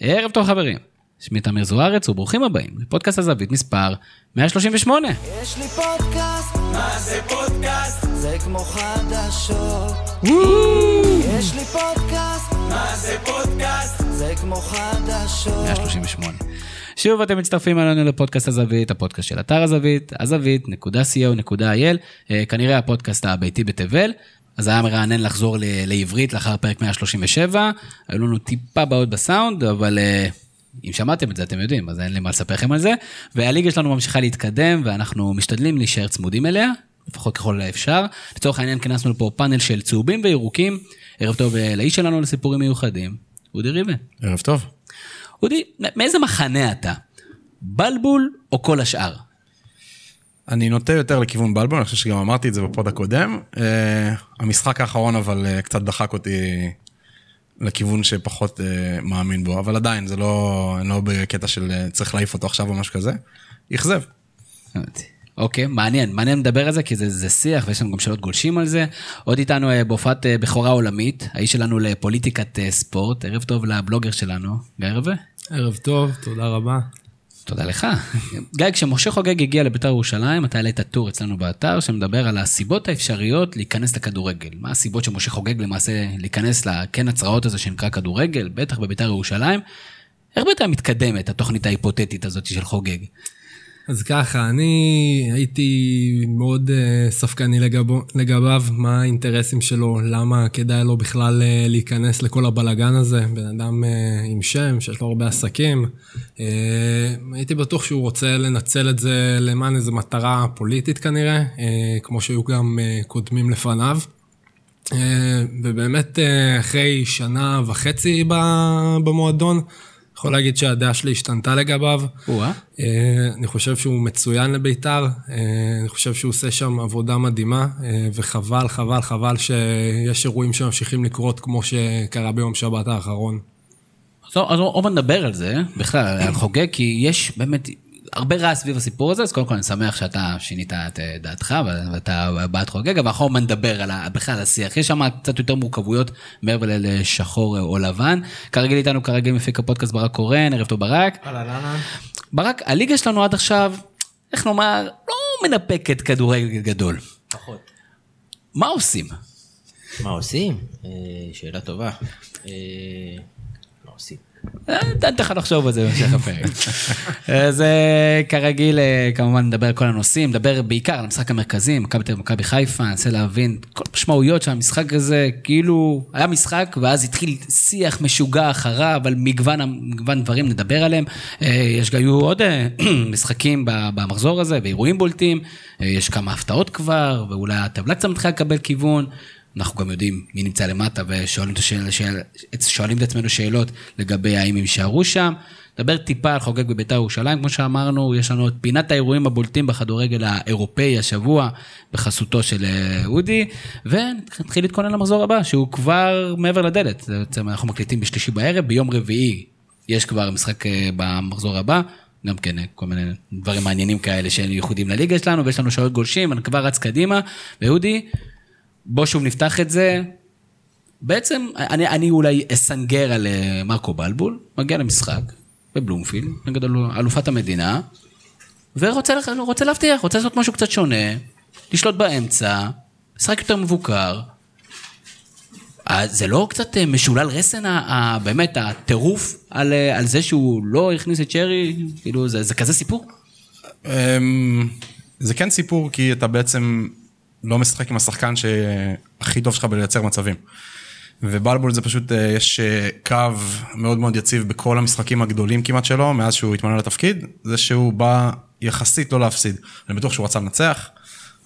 ערב טוב חברים, שמי תמיר זוארץ וברוכים הבאים לפודקאסט הזווית מספר 138. יש לי פודקאסט, מה זה פודקאסט? זה כמו חדשות. יש לי פודקאסט, מה זה פודקאסט? זה כמו חדשות. 138. שוב אתם מצטרפים אלינו לפודקאסט הזווית, הפודקאסט של אתר הזווית, הזווית.co.il, אה, כנראה הפודקאסט הביתי בתבל. אז היה מרענן לחזור ל- לעברית לאחר פרק 137, היו לנו טיפה בעיות בסאונד, אבל אה, אם שמעתם את זה אתם יודעים, אז אין לי מה לספר לכם על זה. והליגה שלנו ממשיכה להתקדם, ואנחנו משתדלים להישאר צמודים אליה, לפחות ככל האפשר. לצורך העניין כינסנו לפה פאנל של צהובים וירוקים, ערב טוב אה, לאיש שלנו לסיפורים מיוחדים, אודי ריבן. ערב טוב. אודי, מאיזה מחנה אתה? בלבול או כל השאר? אני נוטה יותר לכיוון בלבול, אני חושב שגם אמרתי את זה בפוד הקודם. Uh, המשחק האחרון אבל uh, קצת דחק אותי לכיוון שפחות uh, מאמין בו, אבל עדיין זה לא, לא בקטע של uh, צריך להעיף אותו עכשיו או משהו כזה. אכזב. אוקיי, מעניין, מעניין לדבר על זה, כי זה, זה שיח ויש לנו גם שאלות גולשים על זה. עוד איתנו אה, בהופעת אה, בכורה עולמית, האיש שלנו לפוליטיקת אה, ספורט, ערב טוב לבלוגר שלנו, גיא רווה. ערב טוב, תודה רבה. תודה לך. גיא, כשמשה חוגג הגיע לבית"ר ירושלים, אתה העלית טור אצלנו באתר שמדבר על הסיבות האפשריות להיכנס לכדורגל. מה הסיבות שמשה חוגג למעשה להיכנס לקן הצרעות הזה שנקרא כדורגל, בטח בבית"ר ירושלים. איך בעצם מתקדמת התוכנית ההיפותטית הזאת של חוגג? אז ככה, אני הייתי מאוד uh, ספקני לגבו, לגביו, מה האינטרסים שלו, למה כדאי לו בכלל uh, להיכנס לכל הבלגן הזה. בן אדם uh, עם שם, שיש לו הרבה עסקים. Uh, הייתי בטוח שהוא רוצה לנצל את זה למען איזו מטרה פוליטית כנראה, uh, כמו שהיו גם uh, קודמים לפניו. Uh, ובאמת, uh, אחרי שנה וחצי במועדון, יכול להגיד שהדעה שלי השתנתה לגביו. או-אה. אה, אני חושב שהוא מצוין לביתר, אה, אני חושב שהוא עושה שם עבודה מדהימה, אה, וחבל, חבל, חבל שיש אירועים שממשיכים לקרות כמו שקרה ביום שבת האחרון. אז אז בוא נדבר על זה, בכלל, על חוגג, כי יש באמת הרבה רעש סביב הסיפור הזה, אז קודם כל אני שמח שאתה שינית את אה, דעתך ואתה בעד חוגג, אבל אנחנו נדבר על בכלל השיח. יש שם קצת יותר מורכבויות מעבר ל- לשחור או לבן. כרגיל איתנו כרגיל מפיק הפודקאסט ברק קורן, ערב טוב ברק. אהלן, אהלן. ברק, הליגה שלנו עד עכשיו, איך נאמר, לא מנפקת כדורגל גדול. פחות. מה עושים? מה עושים? אה, שאלה טובה. אה, מה עושים? אה, ניתן לך לחשוב על זה בהמשך הפרק. אז אה, כרגיל, אה, כמובן נדבר על כל הנושאים, נדבר בעיקר על המשחק המרכזי, מכבי תל אביב ומכבי חיפה, ננסה להבין כל המשמעויות של המשחק הזה, כאילו היה משחק ואז התחיל שיח משוגע אחריו על מגוון, מגוון דברים, נדבר עליהם. אה, יש גם היו עוד אה, משחקים במחזור הזה, ואירועים בולטים, אה, יש כמה הפתעות כבר, ואולי הטבלה קצת מתחילה לקבל כיוון. אנחנו גם יודעים מי נמצא למטה ושואלים את, השאל, שאל, שואלים את עצמנו שאלות לגבי האם הם יישארו שם. נדבר טיפה על חוגג בביתר ירושלים, כמו שאמרנו, יש לנו את פינת האירועים הבולטים בכדורגל האירופאי השבוע, בחסותו של אה, אודי, ונתחיל להתכונן למחזור הבא, שהוא כבר מעבר לדלת. בעצם אנחנו מקליטים בשלישי בערב, ביום רביעי יש כבר משחק אה, במחזור הבא. גם כן אה, כל מיני דברים מעניינים כאלה שהם ייחודים לליגה שלנו, ויש לנו שעות גולשים, אני כבר רץ קדימה, ואודי, בוא שוב נפתח את זה. בעצם, אני, אני אולי אסנגר על אה, מרקו בלבול, מגיע למשחק בבלומפילד, נגד אלו- אלופת המדינה, ורוצה להבטיח, רוצה לעשות משהו קצת שונה, לשלוט באמצע, משחק יותר מבוקר. אה, זה לא קצת אה, משולל רסן, באמת, הטירוף על, על זה שהוא לא הכניס את שרי, כאילו, זה, זה כזה סיפור? אמ, זה כן סיפור כי אתה בעצם לא משחק עם השחקן שהכי טוב שלך בלייצר מצבים. ובלבול זה פשוט, אה, יש אה, קו מאוד מאוד יציב בכל המשחקים הגדולים כמעט שלו, מאז שהוא התמנה לתפקיד, זה שהוא בא יחסית לא להפסיד. אני בטוח שהוא רצה לנצח,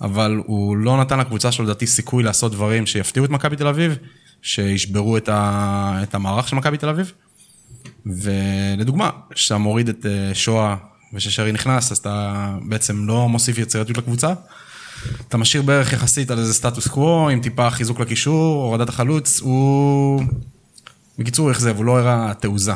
אבל הוא לא נתן לקבוצה שלו לדעתי סיכוי לעשות דברים שיפתיעו את מכבי תל אביב, שישברו את, ה... את המערך של מכבי תל אביב. ולדוגמה, כשאתה מוריד את אה, שואה וששרי נכנס, אז אתה בעצם לא מוסיף יצירתיות לקבוצה. אתה משאיר בערך יחסית על איזה סטטוס קוו, עם טיפה חיזוק לקישור, הורדת החלוץ, הוא... בקיצור, אכזב, הוא לא הראה תעוזה.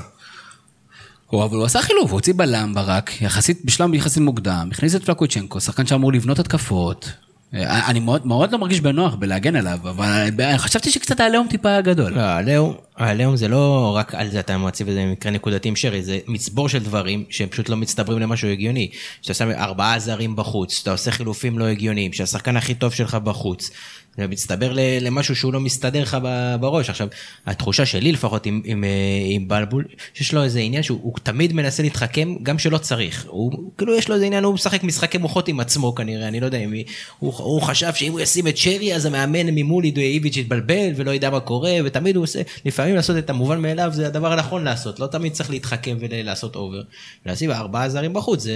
הוא, אבל הוא עשה חילוף, הוא הוציא בלם ברק, יחסית, בשלב יחסית מוקדם, הכניס את פלקוצ'נקו, שחקן שאמור לבנות התקפות. אני מאוד, מאוד לא מרגיש בנוח בלהגן עליו, אבל חשבתי שקצת העליהום טיפה גדול. לא, עליהום, אבל היום זה לא רק על זה אתה מציב איזה מקרה נקודתי עם שרי, זה מצבור של דברים שהם פשוט לא מצטברים למשהו הגיוני. שאתה שם ארבעה זרים בחוץ, שאתה עושה חילופים לא הגיוניים, שהשחקן הכי טוב שלך בחוץ. זה מצטבר למשהו שהוא לא מסתדר לך בראש. עכשיו, התחושה שלי לפחות עם, עם, אה, עם בלבול, שיש לו איזה עניין שהוא הוא תמיד מנסה להתחכם גם שלא צריך. הוא כאילו יש לו איזה עניין, הוא משחק משחקי מוחות עם עצמו כנראה, אני לא יודע אם... הוא, הוא חשב שאם הוא ישים את שרי אז המאמן ממול איביץ' יתבלבל ולא ידע מה קורה, ותמיד הוא עושה, לפעמים לעשות את המובן מאליו זה הדבר הנכון לעשות, לא תמיד צריך להתחכם ולעשות over. לשים ארבעה זרים בחוץ זה...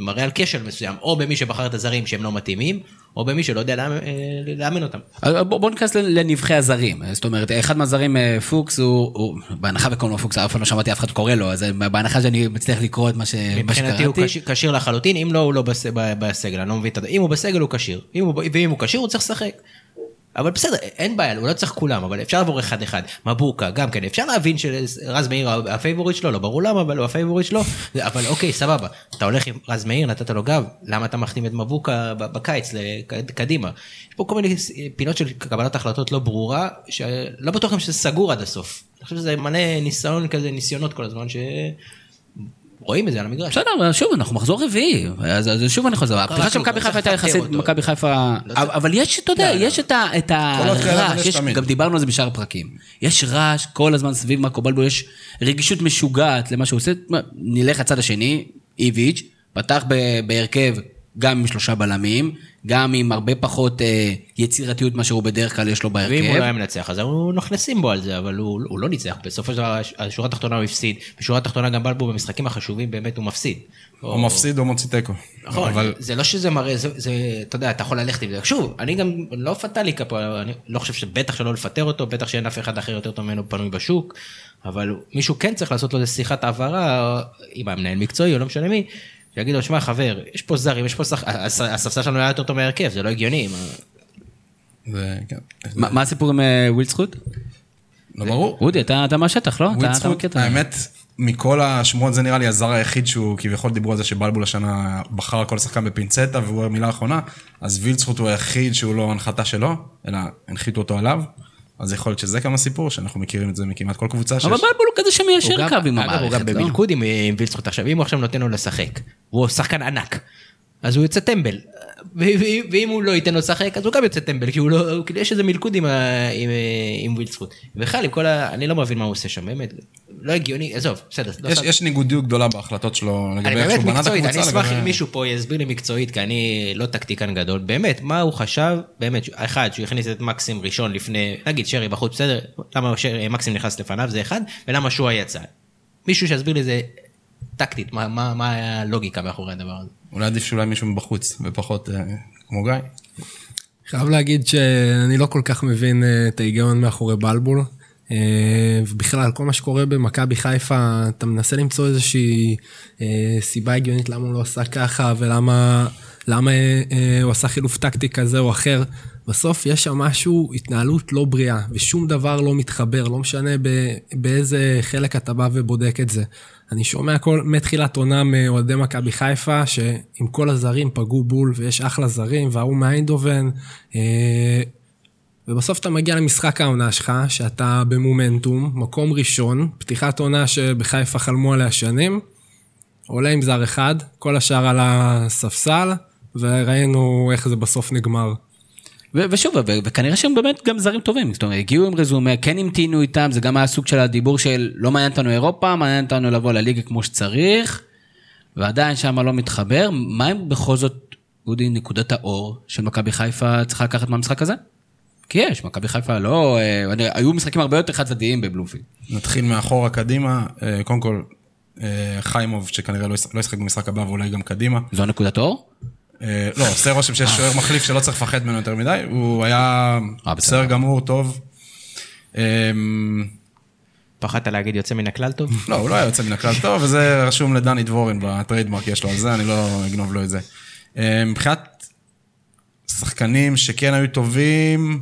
אה, מראה על כשל מסוים, או במי שבחר את הזרים שהם לא מתאימים, או במי שלא יודע לאמן, אה, לאמן אותם. בוא, בוא ניכנס לנבכי הזרים, זאת אומרת, אחד מהזרים, אה, פוקס, הוא, הוא בהנחה וקוראים לו פוקס, אף פעם לא שמעתי אף אחד קורא לו, אז בהנחה שאני מצליח לקרוא את מה, ש... מה מבחינתי הוא שקראתי. כשיר- לחלוטין, אם לא, הוא לא בסגל, אני לא מבין את זה. אם הוא בסגל הוא כשיר, ואם הוא כשיר הוא צריך לשחק. אבל בסדר, אין בעיה, הוא לא צריך כולם, אבל אפשר לעבור אחד אחד. מבוקה, גם כן, אפשר להבין שרז מאיר הפייבוריט שלו, לא ברור למה, אבל הוא הפייבוריט שלו, אבל אוקיי, סבבה. אתה הולך עם רז מאיר, נתת לו גב, למה אתה מחתים את מבוקה בקיץ קדימה? יש פה כל מיני פינות של קבלת החלטות לא ברורה, שלא בטוח גם שזה סגור עד הסוף. אני חושב שזה מלא ניסיון כזה, ניסיונות כל הזמן, שרואים את זה על המגרש. בסדר, שוב, אנחנו מחזור רביעי, אז, אז שוב אני חוזר, הפתיחה של מכבי לא חיפה הייתה יחסית. מכבי חיפה, לא. אבל יש, אתה יודע, יש את הרעש. גם דיברנו על זה בשאר הפרקים, יש רעש כל הזמן סביב מרקו בלבו, יש רגישות משוגעת למה שהוא עושה, נלך לצד השני, איביץ', פתח בהרכב גם עם שלושה בלמים, גם עם הרבה פחות אה, יצירתיות מאשר הוא בדרך כלל יש לו בהרכב. ואם הוא לא היה מנצח, אז היו נכנסים בו על זה, אבל הוא, הוא לא ניצח. בסופו של דבר, השורה התחתונה הוא הפסיד. בשורה התחתונה גם בלבו במשחקים החשובים באמת הוא מפסיד. או מפסיד או מוציא תיקו. נכון, אבל זה לא שזה מראה, זה, זה, אתה יודע, אתה יכול ללכת עם זה. שוב, אני גם לא פטאליקה פה, אני לא חושב שבטח שלא לפטר אותו, בטח שאין אף אחד אחר יותר טוב ממנו פנוי בשוק, אבל מישהו כן צריך לעשות לו איזה שיחת העברה, עם המנהל מקצועי או לא משנה מי, שיגיד לו, שמע חבר, יש פה זרים, יש פה שחק... הס- הספסל שלנו היה יותר טוב מהרכב, זה לא הגיוני. מה- כן. הסיפור עם אה, וויל זכות? לא ברור. אודי, אתה מהשטח, לא? את ה- האמת, מכל השמועות זה נראה לי הזר היחיד שהוא כביכול דיברו על זה שבלבול השנה בחר כל שחקן בפינצטה והוא המילה האחרונה, אז וילצחוט הוא היחיד שהוא לא הנחתה שלו, אלא הנחיתו אותו עליו. אז יכול להיות שזה גם הסיפור, שאנחנו מכירים את זה מכמעט כל קבוצה שיש. אבל בלבול הוא כזה שמיישר קו עם אגב, הוא גם המערכת, לא? במלכוד עם עם וילצחוט עכשיו, אם הוא עכשיו נותן לו לשחק, הוא שחקן ענק, אז הוא יוצא טמבל. ואם הוא לא ייתן לו לשחק, אז הוא גם יוצא טמבל, כי הוא לא, כאילו יש איזה מלכוד עם, עם, עם וילצחוט. בכלל, עם כל ה... אני לא מבין מה הוא עושה שם, באמת, לא הגיוני, עזוב, בסדר. לא יש, סתם. יש ניגודיות גדולה בהחלטות שלו אני לגבי איך באמת שהוא בנה את מקצועית, אני הקבוצה. אשמח לגבי- אם מישהו פה יסביר לי מקצועית, כי אני לא טקטיקן גדול, באמת, מה הוא חשב, באמת, אחד, שהוא הכניס את מקסים ראשון לפני, נגיד שרי בחוץ, בסדר, למה שרי, מקסים נכנס לפניו, זה אחד, ולמה שואה יצא. מישהו שיסביר לי זה טקטית, מה, מה, מה הלוגיקה מאחורי הדבר הזה. אולי עדיף שאולי מישהו מבחוץ ופחות אה, כמו גיא. חייב להגיד שאני לא כל כך מבין אה, את ההיגיון מאחורי בלבול. אה, ובכלל, כל מה שקורה במכבי חיפה, אתה מנסה למצוא איזושהי אה, סיבה הגיונית למה הוא לא עשה ככה ולמה למה, אה, אה, הוא עשה חילוף טקטי כזה או אחר. בסוף יש שם משהו, התנהלות לא בריאה, ושום דבר לא מתחבר, לא משנה באיזה חלק אתה בא ובודק את זה. אני שומע כל, מתחילת עונה מאוהדי מכבי חיפה, שעם כל הזרים פגעו בול, ויש אחלה זרים, וההוא מאיינדובן, אה, ובסוף אתה מגיע למשחק העונה שלך, שאתה במומנטום, מקום ראשון, פתיחת עונה שבחיפה חלמו עליה שנים, עולה עם זר אחד, כל השאר על הספסל, וראינו איך זה בסוף נגמר. ושוב, וכנראה שהם באמת גם זרים טובים, זאת אומרת, הגיעו עם רזומה, כן המתינו איתם, זה גם היה סוג של הדיבור של לא מעניין אותנו אירופה, מעניין אותנו לבוא לליגה כמו שצריך, ועדיין שם לא מתחבר. מה הם בכל זאת, אודי, נקודת האור של מכבי חיפה צריכה לקחת מהמשחק הזה? כי יש, מכבי חיפה לא, אה, היו משחקים הרבה יותר חד צדדיים בבלומפילד. נתחיל מאחורה קדימה, אה, קודם כל אה, חיימוב שכנראה לא לא ישחק במשחק הבא ואולי גם קדימה. זו נקודת אור? אה, לא, עושה רושם שיש שוער מחליף שלא צריך לפחד ממנו יותר מדי, הוא היה אה, בסדר. גמור, טוב. אה, פחדת להגיד יוצא מן הכלל טוב? לא, הוא לא היה יוצא מן הכלל טוב, וזה רשום לדני דבורין בטריידמרק יש לו על זה, אני לא אגנוב לו את זה. מבחינת שחקנים שכן היו טובים,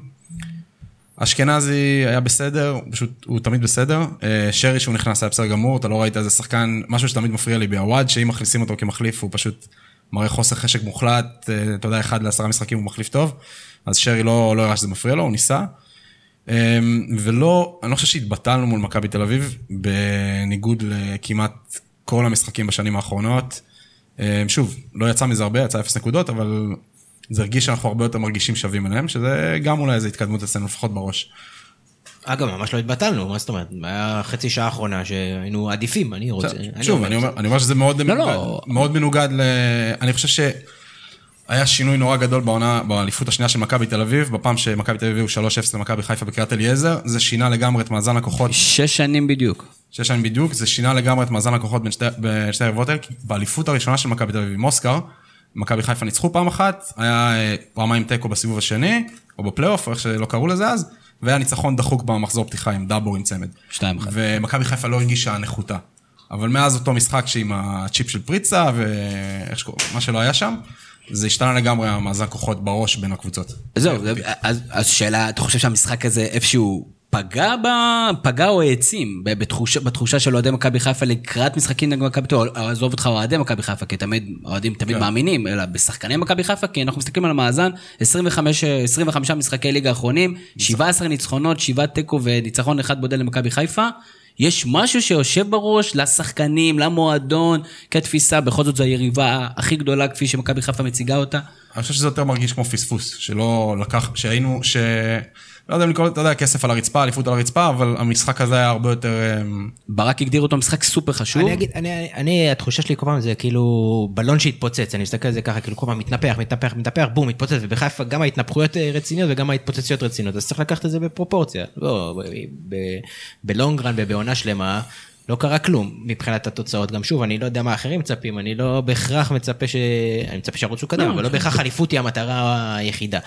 אשכנזי היה בסדר, פשוט, הוא תמיד בסדר. שרי שהוא נכנס היה בסדר גמור, אתה לא ראית איזה שחקן, משהו שתמיד מפריע לי בעווד, שאם מכניסים אותו כמחליף הוא פשוט מראה חוסר חשק מוחלט, אה, אתה יודע, אחד לעשרה משחקים הוא מחליף טוב, אז שרי לא, לא הראה שזה מפריע לו, הוא ניסה. אמ, ולא, אני לא חושב שהתבטלנו מול מכבי תל אביב, בניגוד לכמעט כל המשחקים בשנים האחרונות. אמ, שוב, לא יצא מזה הרבה, יצא אפס נקודות, אבל זה הרגיש שאנחנו הרבה יותר מרגישים שווים אליהם, שזה גם אולי איזו התקדמות אצלנו לפחות בראש. אגב, ממש לא התבטלנו, מה זאת אומרת? היה חצי שעה האחרונה שהיינו עדיפים, אני רוצה... שוב, אני אומר, אני אומר שזה מאוד לא, מנוגד, לא. מאוד מנוגד ל... אני חושב שהיה שינוי נורא גדול בעונה, באליפות השנייה של מכבי תל אביב, בפעם שמכבי תל אביב היו 3-0 למכבי חיפה בקריית אליעזר, זה שינה לגמרי את מאזן הכוחות, שש שנים בדיוק. שש שנים בדיוק, זה שינה לגמרי את מאזן הכוחות בין שתי, בשתי היריבות האלה, כי באליפות הראשונה של מכבי תל אביב עם אוסקר, מכבי חיפה ניצחו פעם אחת, היה אה, פעמיים תיקו בסיבוב השני, או בפלייאוף, או איך שלא קראו לזה אז, והיה ניצחון דחוק במחזור פתיחה עם דאבור עם צמד. שתיים אחת. ומכבי חיפה לא הרגישה נחותה. אבל מאז אותו משחק שעם הצ'יפ של פריצה ואיך שקוראים, מה שלא היה שם, זה השתנה לגמרי המאזן כוחות בראש בין הקבוצות. זהו, אז, אז שאלה, אתה חושב שהמשחק הזה איפשהו פגע, ב, פגע או העצים ב- בתחושה, של אוהדי מכבי חיפה לקראת משחקים נגד מכבי תל אביב, או עזוב אותך אוהדי מכבי חיפה, כי תמיד, אוהדים תמיד כן. מאמינים, אלא בשחקני מכבי חיפה, כי אנחנו מסתכלים על המאזן, 25, 25 משחקי ליגה האחרונים, 17 ניצחונות, 7 תיקו וניצחון אחד בודד למכבי חיפה. יש משהו שיושב בראש לשחקנים, למועדון, כתפיסה, בכל זאת זו היריבה הכי גדולה כפי שמכבי חיפה מציגה אותה. אני חושב שזה יותר מרגיש כמו פספוס, שלא לקח, שהיינו, ש... לא יודע אם לקרוא לזה, אתה יודע, כסף על הרצפה, אליפות על הרצפה, אבל המשחק הזה היה הרבה יותר... אמ, ברק הגדיר אותו משחק סופר חשוב. אני אגיד, אני, אני, התחושה שלי כל פעם זה כאילו בלון שהתפוצץ, אני מסתכל על זה ככה, כאילו כל פעם מתנפח, מתנפח, מתנפח, בום, מתפוצץ, ובחיפה גם ההתנפחויות אה, רציניות וגם ההתפוצצויות רציניות, אז צריך לקחת את זה בפרופורציה. לא, בלונגרן ובעונה שלמה, לא קרה כלום מבחינת התוצאות. גם שוב, אני לא יודע מה אחרים מצפים, אני לא בהכרח מצפה ש... אני מצפה שירוצו קדימה, אבל לא בהכרח אליפות היא המטרה היחידה.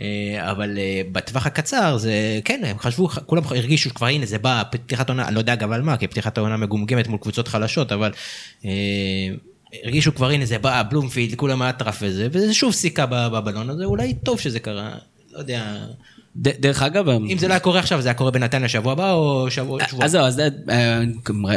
אה, אבל אה, בטווח הקצר זה, כן, הם חשבו, כולם הרגישו שכבר הנה זה בא, פתיחת עונה, אני לא יודע אגב על מה, כי פתיחת העונה מגומגמת מול קבוצות חלשות, אבל... אה, הרגישו כבר הנה זה בא, בלומפילד, כולם האטרף וזה, וזה שוב סיכה בבלון הזה, אולי טוב שזה קרה, לא יודע. דרך אגב, אם זה לא היה קורה עכשיו, זה היה קורה בנתניה שבוע הבא או שבוע... שבוע. אז זהו, אז אה,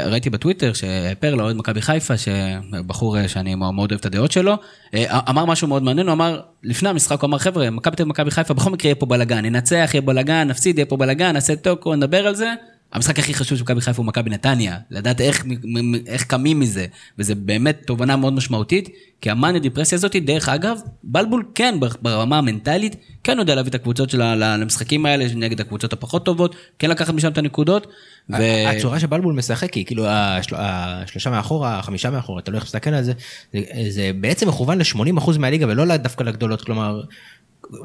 ראיתי בטוויטר שפרלה, אוהד מכבי חיפה, שבחור אה, שאני מאוד אוהב את הדעות שלו, אה, אמר משהו מאוד מעניין, הוא אמר, לפני המשחק הוא אמר, חבר'ה, מכבי תל אביב מכבי חיפה, בכל מקרה יהיה פה בלאגן, ננצח, יהיה בלאגן, נפסיד, יהיה פה בלאגן, נעשה טוקו, נדבר על זה. המשחק הכי חשוב של מכבי חיפה הוא מכבי נתניה, לדעת איך, איך קמים מזה, וזה באמת תובנה מאוד משמעותית, כי המאניה דיפרסיה הזאת, דרך אגב, בלבול כן בר- ברמה המנטלית, כן יודע להביא את הקבוצות שלה למשחקים האלה, נגד הקבוצות הפחות טובות, כן לקחת משם את הנקודות, ו... הצורה שבלבול משחק היא כאילו השל... השלושה מאחורה, החמישה מאחורה, תלוי איך מסתכל על זה, זה, זה בעצם מכוון ל-80% מהליגה ולא דווקא לגדולות, כלומר,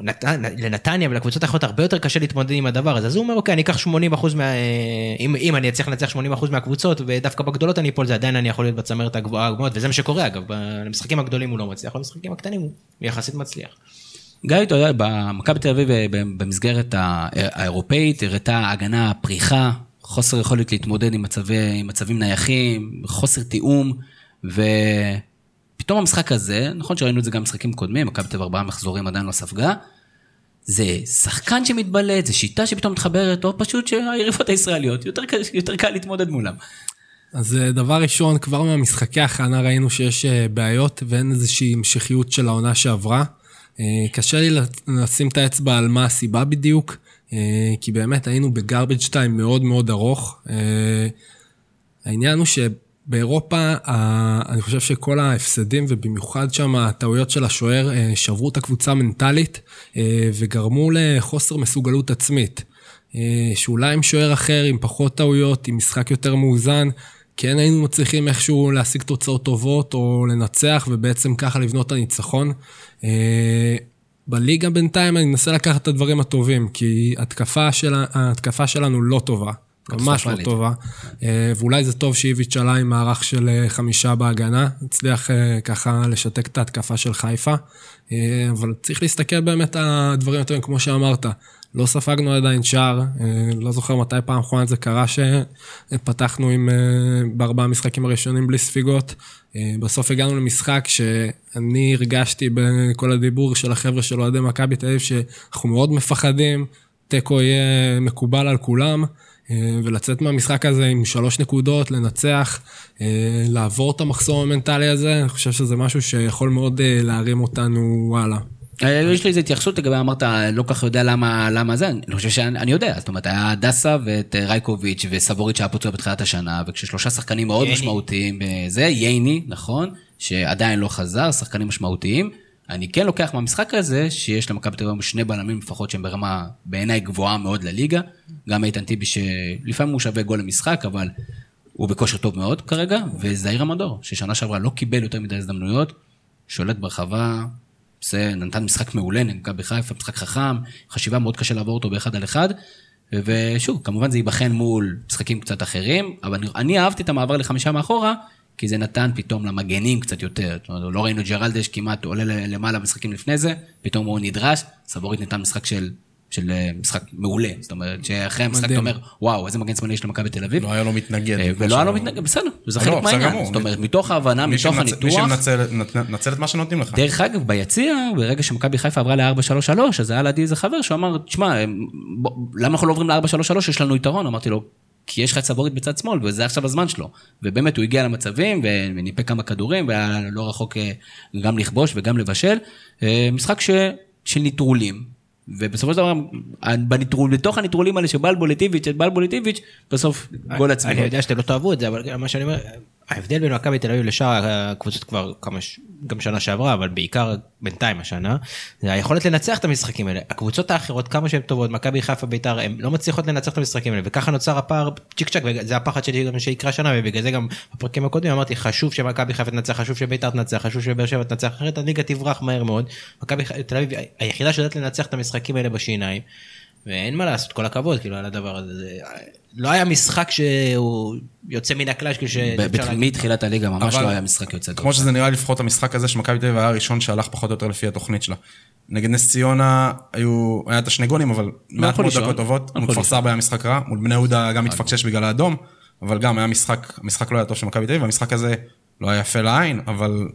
נת... לנתניה ולקבוצות האחרות הרבה יותר קשה להתמודד עם הדבר הזה, אז הוא אומר אוקיי אני אקח 80% מה... אם, אם אני אצליח לנצח 80% מהקבוצות ודווקא בגדולות אני אפול זה עדיין אני יכול להיות בצמרת הגבוהה הגבוהות וזה מה שקורה אגב, במשחקים הגדולים הוא לא מצליח, במשחקים הקטנים הוא יחסית מצליח. גיא, אתה יודע, במכבי תל אביב אה, במסגרת ה- האירופאית הראתה הגנה פריחה, חוסר יכולת להתמודד עם, מצבי, עם מצבים נייחים, חוסר תיאום, ופתאום המשחק הזה, נכון שראינו את זה גם במשחקים קודמים, מכבי תל ארבעה מחזורים עדיין לא ספגה, זה שחקן שמתבלט, זה שיטה שפתאום מתחברת, או פשוט שהיריבות הישראליות, יותר, יותר קל להתמודד מולם. אז אה, דבר ראשון, כבר מהמשחקי ההכנה ראינו שיש אה, בעיות ואין איזושהי המשכיות של העונה שעברה. אה, קשה לי לשים את האצבע על מה הסיבה בדיוק, כי באמת היינו בגרבג' טיים מאוד מאוד ארוך. העניין הוא שבאירופה, ה- אני חושב שכל ההפסדים, ובמיוחד שם הטעויות של השוער, אה, שברו את הקבוצה מנטלית אה, וגרמו לחוסר מסוגלות עצמית. אה, שאולי עם שוער אחר, עם פחות טעויות, עם משחק יותר מאוזן, כן היינו מצליחים איכשהו להשיג תוצאות טובות או לנצח ובעצם ככה לבנות את הניצחון. בליגה בינתיים אני מנסה לקחת את הדברים הטובים, כי התקפה, של, ההתקפה שלנו לא טובה. ממש לא. טובה. אה, ואולי זה טוב שאיביץ' עלה עם מערך של אה, חמישה בהגנה, הצליח אה, ככה לשתק את ההתקפה של חיפה. אבל צריך להסתכל באמת על הדברים הטובים, כמו שאמרת. לא ספגנו עדיין שער, לא זוכר מתי פעם אחרונה זה קרה שפתחנו עם, בארבעה המשחקים הראשונים בלי ספיגות. בסוף הגענו למשחק שאני הרגשתי בכל הדיבור של החבר'ה של אוהדי מכבי תל אביב שאנחנו מאוד מפחדים, תיקו יהיה מקובל על כולם. אה, ולצאת מהמשחק הזה עם שלוש נקודות, לנצח, אה, לעבור את המחסום המנטלי הזה, אני חושב שזה משהו שיכול מאוד אה, להרים אותנו הלאה. אה, יש לי איזו התייחסות לגבי, אמרת, לא כל כך יודע למה, למה זה, אני חושב שאני אני יודע, זאת אומרת, היה דסה ואת רייקוביץ' וסבוריץ' שהיה פצוע בתחילת השנה, וכששלושה שחקנים מאוד ייני. משמעותיים, זה, ייני, נכון, שעדיין לא חזר, שחקנים משמעותיים. אני כן לוקח מהמשחק הזה, שיש למכבי תל אביב שני בלמים לפחות שהם ברמה בעיניי גבוהה מאוד לליגה, גם איתן טיבי שלפעמים הוא שווה גול למשחק, אבל הוא בכושר טוב מאוד כרגע, וזעיר המדור, ששנה שעברה לא קיבל יותר מדי הזדמנויות, שולט ברחבה, עושה, נתן משחק מעולה, נגע בחיפה, משחק חכם, חשיבה מאוד קשה לעבור אותו באחד על אחד. ושוב, כמובן זה ייבחן מול משחקים קצת אחרים, אבל אני, אני אהבתי את המעבר לחמישה מאחורה, כי זה נתן פתאום למגנים קצת יותר. זאת אומרת, לא ראינו ג'רלדש כמעט עולה למעלה משחקים לפני זה, פתאום הוא נדרש, סבורית נתן משחק של, של אה, משחק מעולה. זאת אומרת, שאחרי המשחק אתה. אומר, וואו, איזה מגן שמאלי יש למכבי תל אביב. לא היה לו מתנגד. אה, ולא היה לו מתנגד, בסדר, זה חלק מהעניין. זאת אומרת, מתוך ההבנה, מתוך שמנצל- מי הניתוח. שמנצל את מה שנותנים לך. דרך אגב, ביציע, ברגע שמכבי חיפה עברה ל-4-3-3, אז היה לידי איזה חבר שהוא אמר, תשמע, למה אנחנו לא עוברים ל-4-3-3, יש לנו יתרון? אמרתי לו, כי יש לך את סבורית בצד שמאל, וזה עכשיו הזמן שלו. ובאמת, הוא הגיע למצבים, וניפק כמה כדורים, והיה לא רחוק אה, גם לכבוש וגם לבשל. אה, משחק ש... של נטרולים. ובסופו של דבר, בנטרול, בתוך הנטרולים האלה של בלבול לטיביץ', את בלבול לטיביץ', בסוף גול עצמי. אני יודע שאתם לא תאהבו את זה, אבל מה שאני אומר, ההבדל בין מכבי תל אביב לשאר הקבוצות כבר כמה, גם שנה שעברה, אבל בעיקר בינתיים השנה, זה היכולת לנצח את המשחקים האלה. הקבוצות האחרות, כמה שהן טובות, מכבי חיפה, ביתר, הן לא מצליחות לנצח את המשחקים האלה, וככה נוצר הפער צ'יק צ'אק, וזה הפחד שלי גם שיקרה שנה, ובגלל זה גם בפרקים הקודמים אמרתי, חשוב שמכבי חיפה תנצח, חשוב שביתר תנצח, חשוב שבאר שבע תנצח, אחרת הליגה תברח מהר מאוד. מכבי תל אביב היחידה שיודעת לנצח את המשחקים האלה בשיניים. ואין מה לעשות, כל הכבוד, כאילו, על הדבר הזה. זה, לא היה משחק שהוא יוצא מן הכלל, כאילו, ש... מתחילת הליגה ממש אבל- לא היה משחק יוצא טוב. כמו שזה נראה לפחות המשחק הזה שמכבי תל אביב היה הראשון שהלך פחות או יותר לפי התוכנית שלה. נגד נס ציונה היו, היה את השני גולים, אבל מעט יכול מאוד. דקות טובות. מול כפר לישון. סבא היה משחק רע, מול בני יהודה גם התפקשש בגלל האדום, אבל גם היה משחק, המשחק לא היה טוב של מכבי תל אביב, והמשחק הזה לא היה יפה לעין, אבל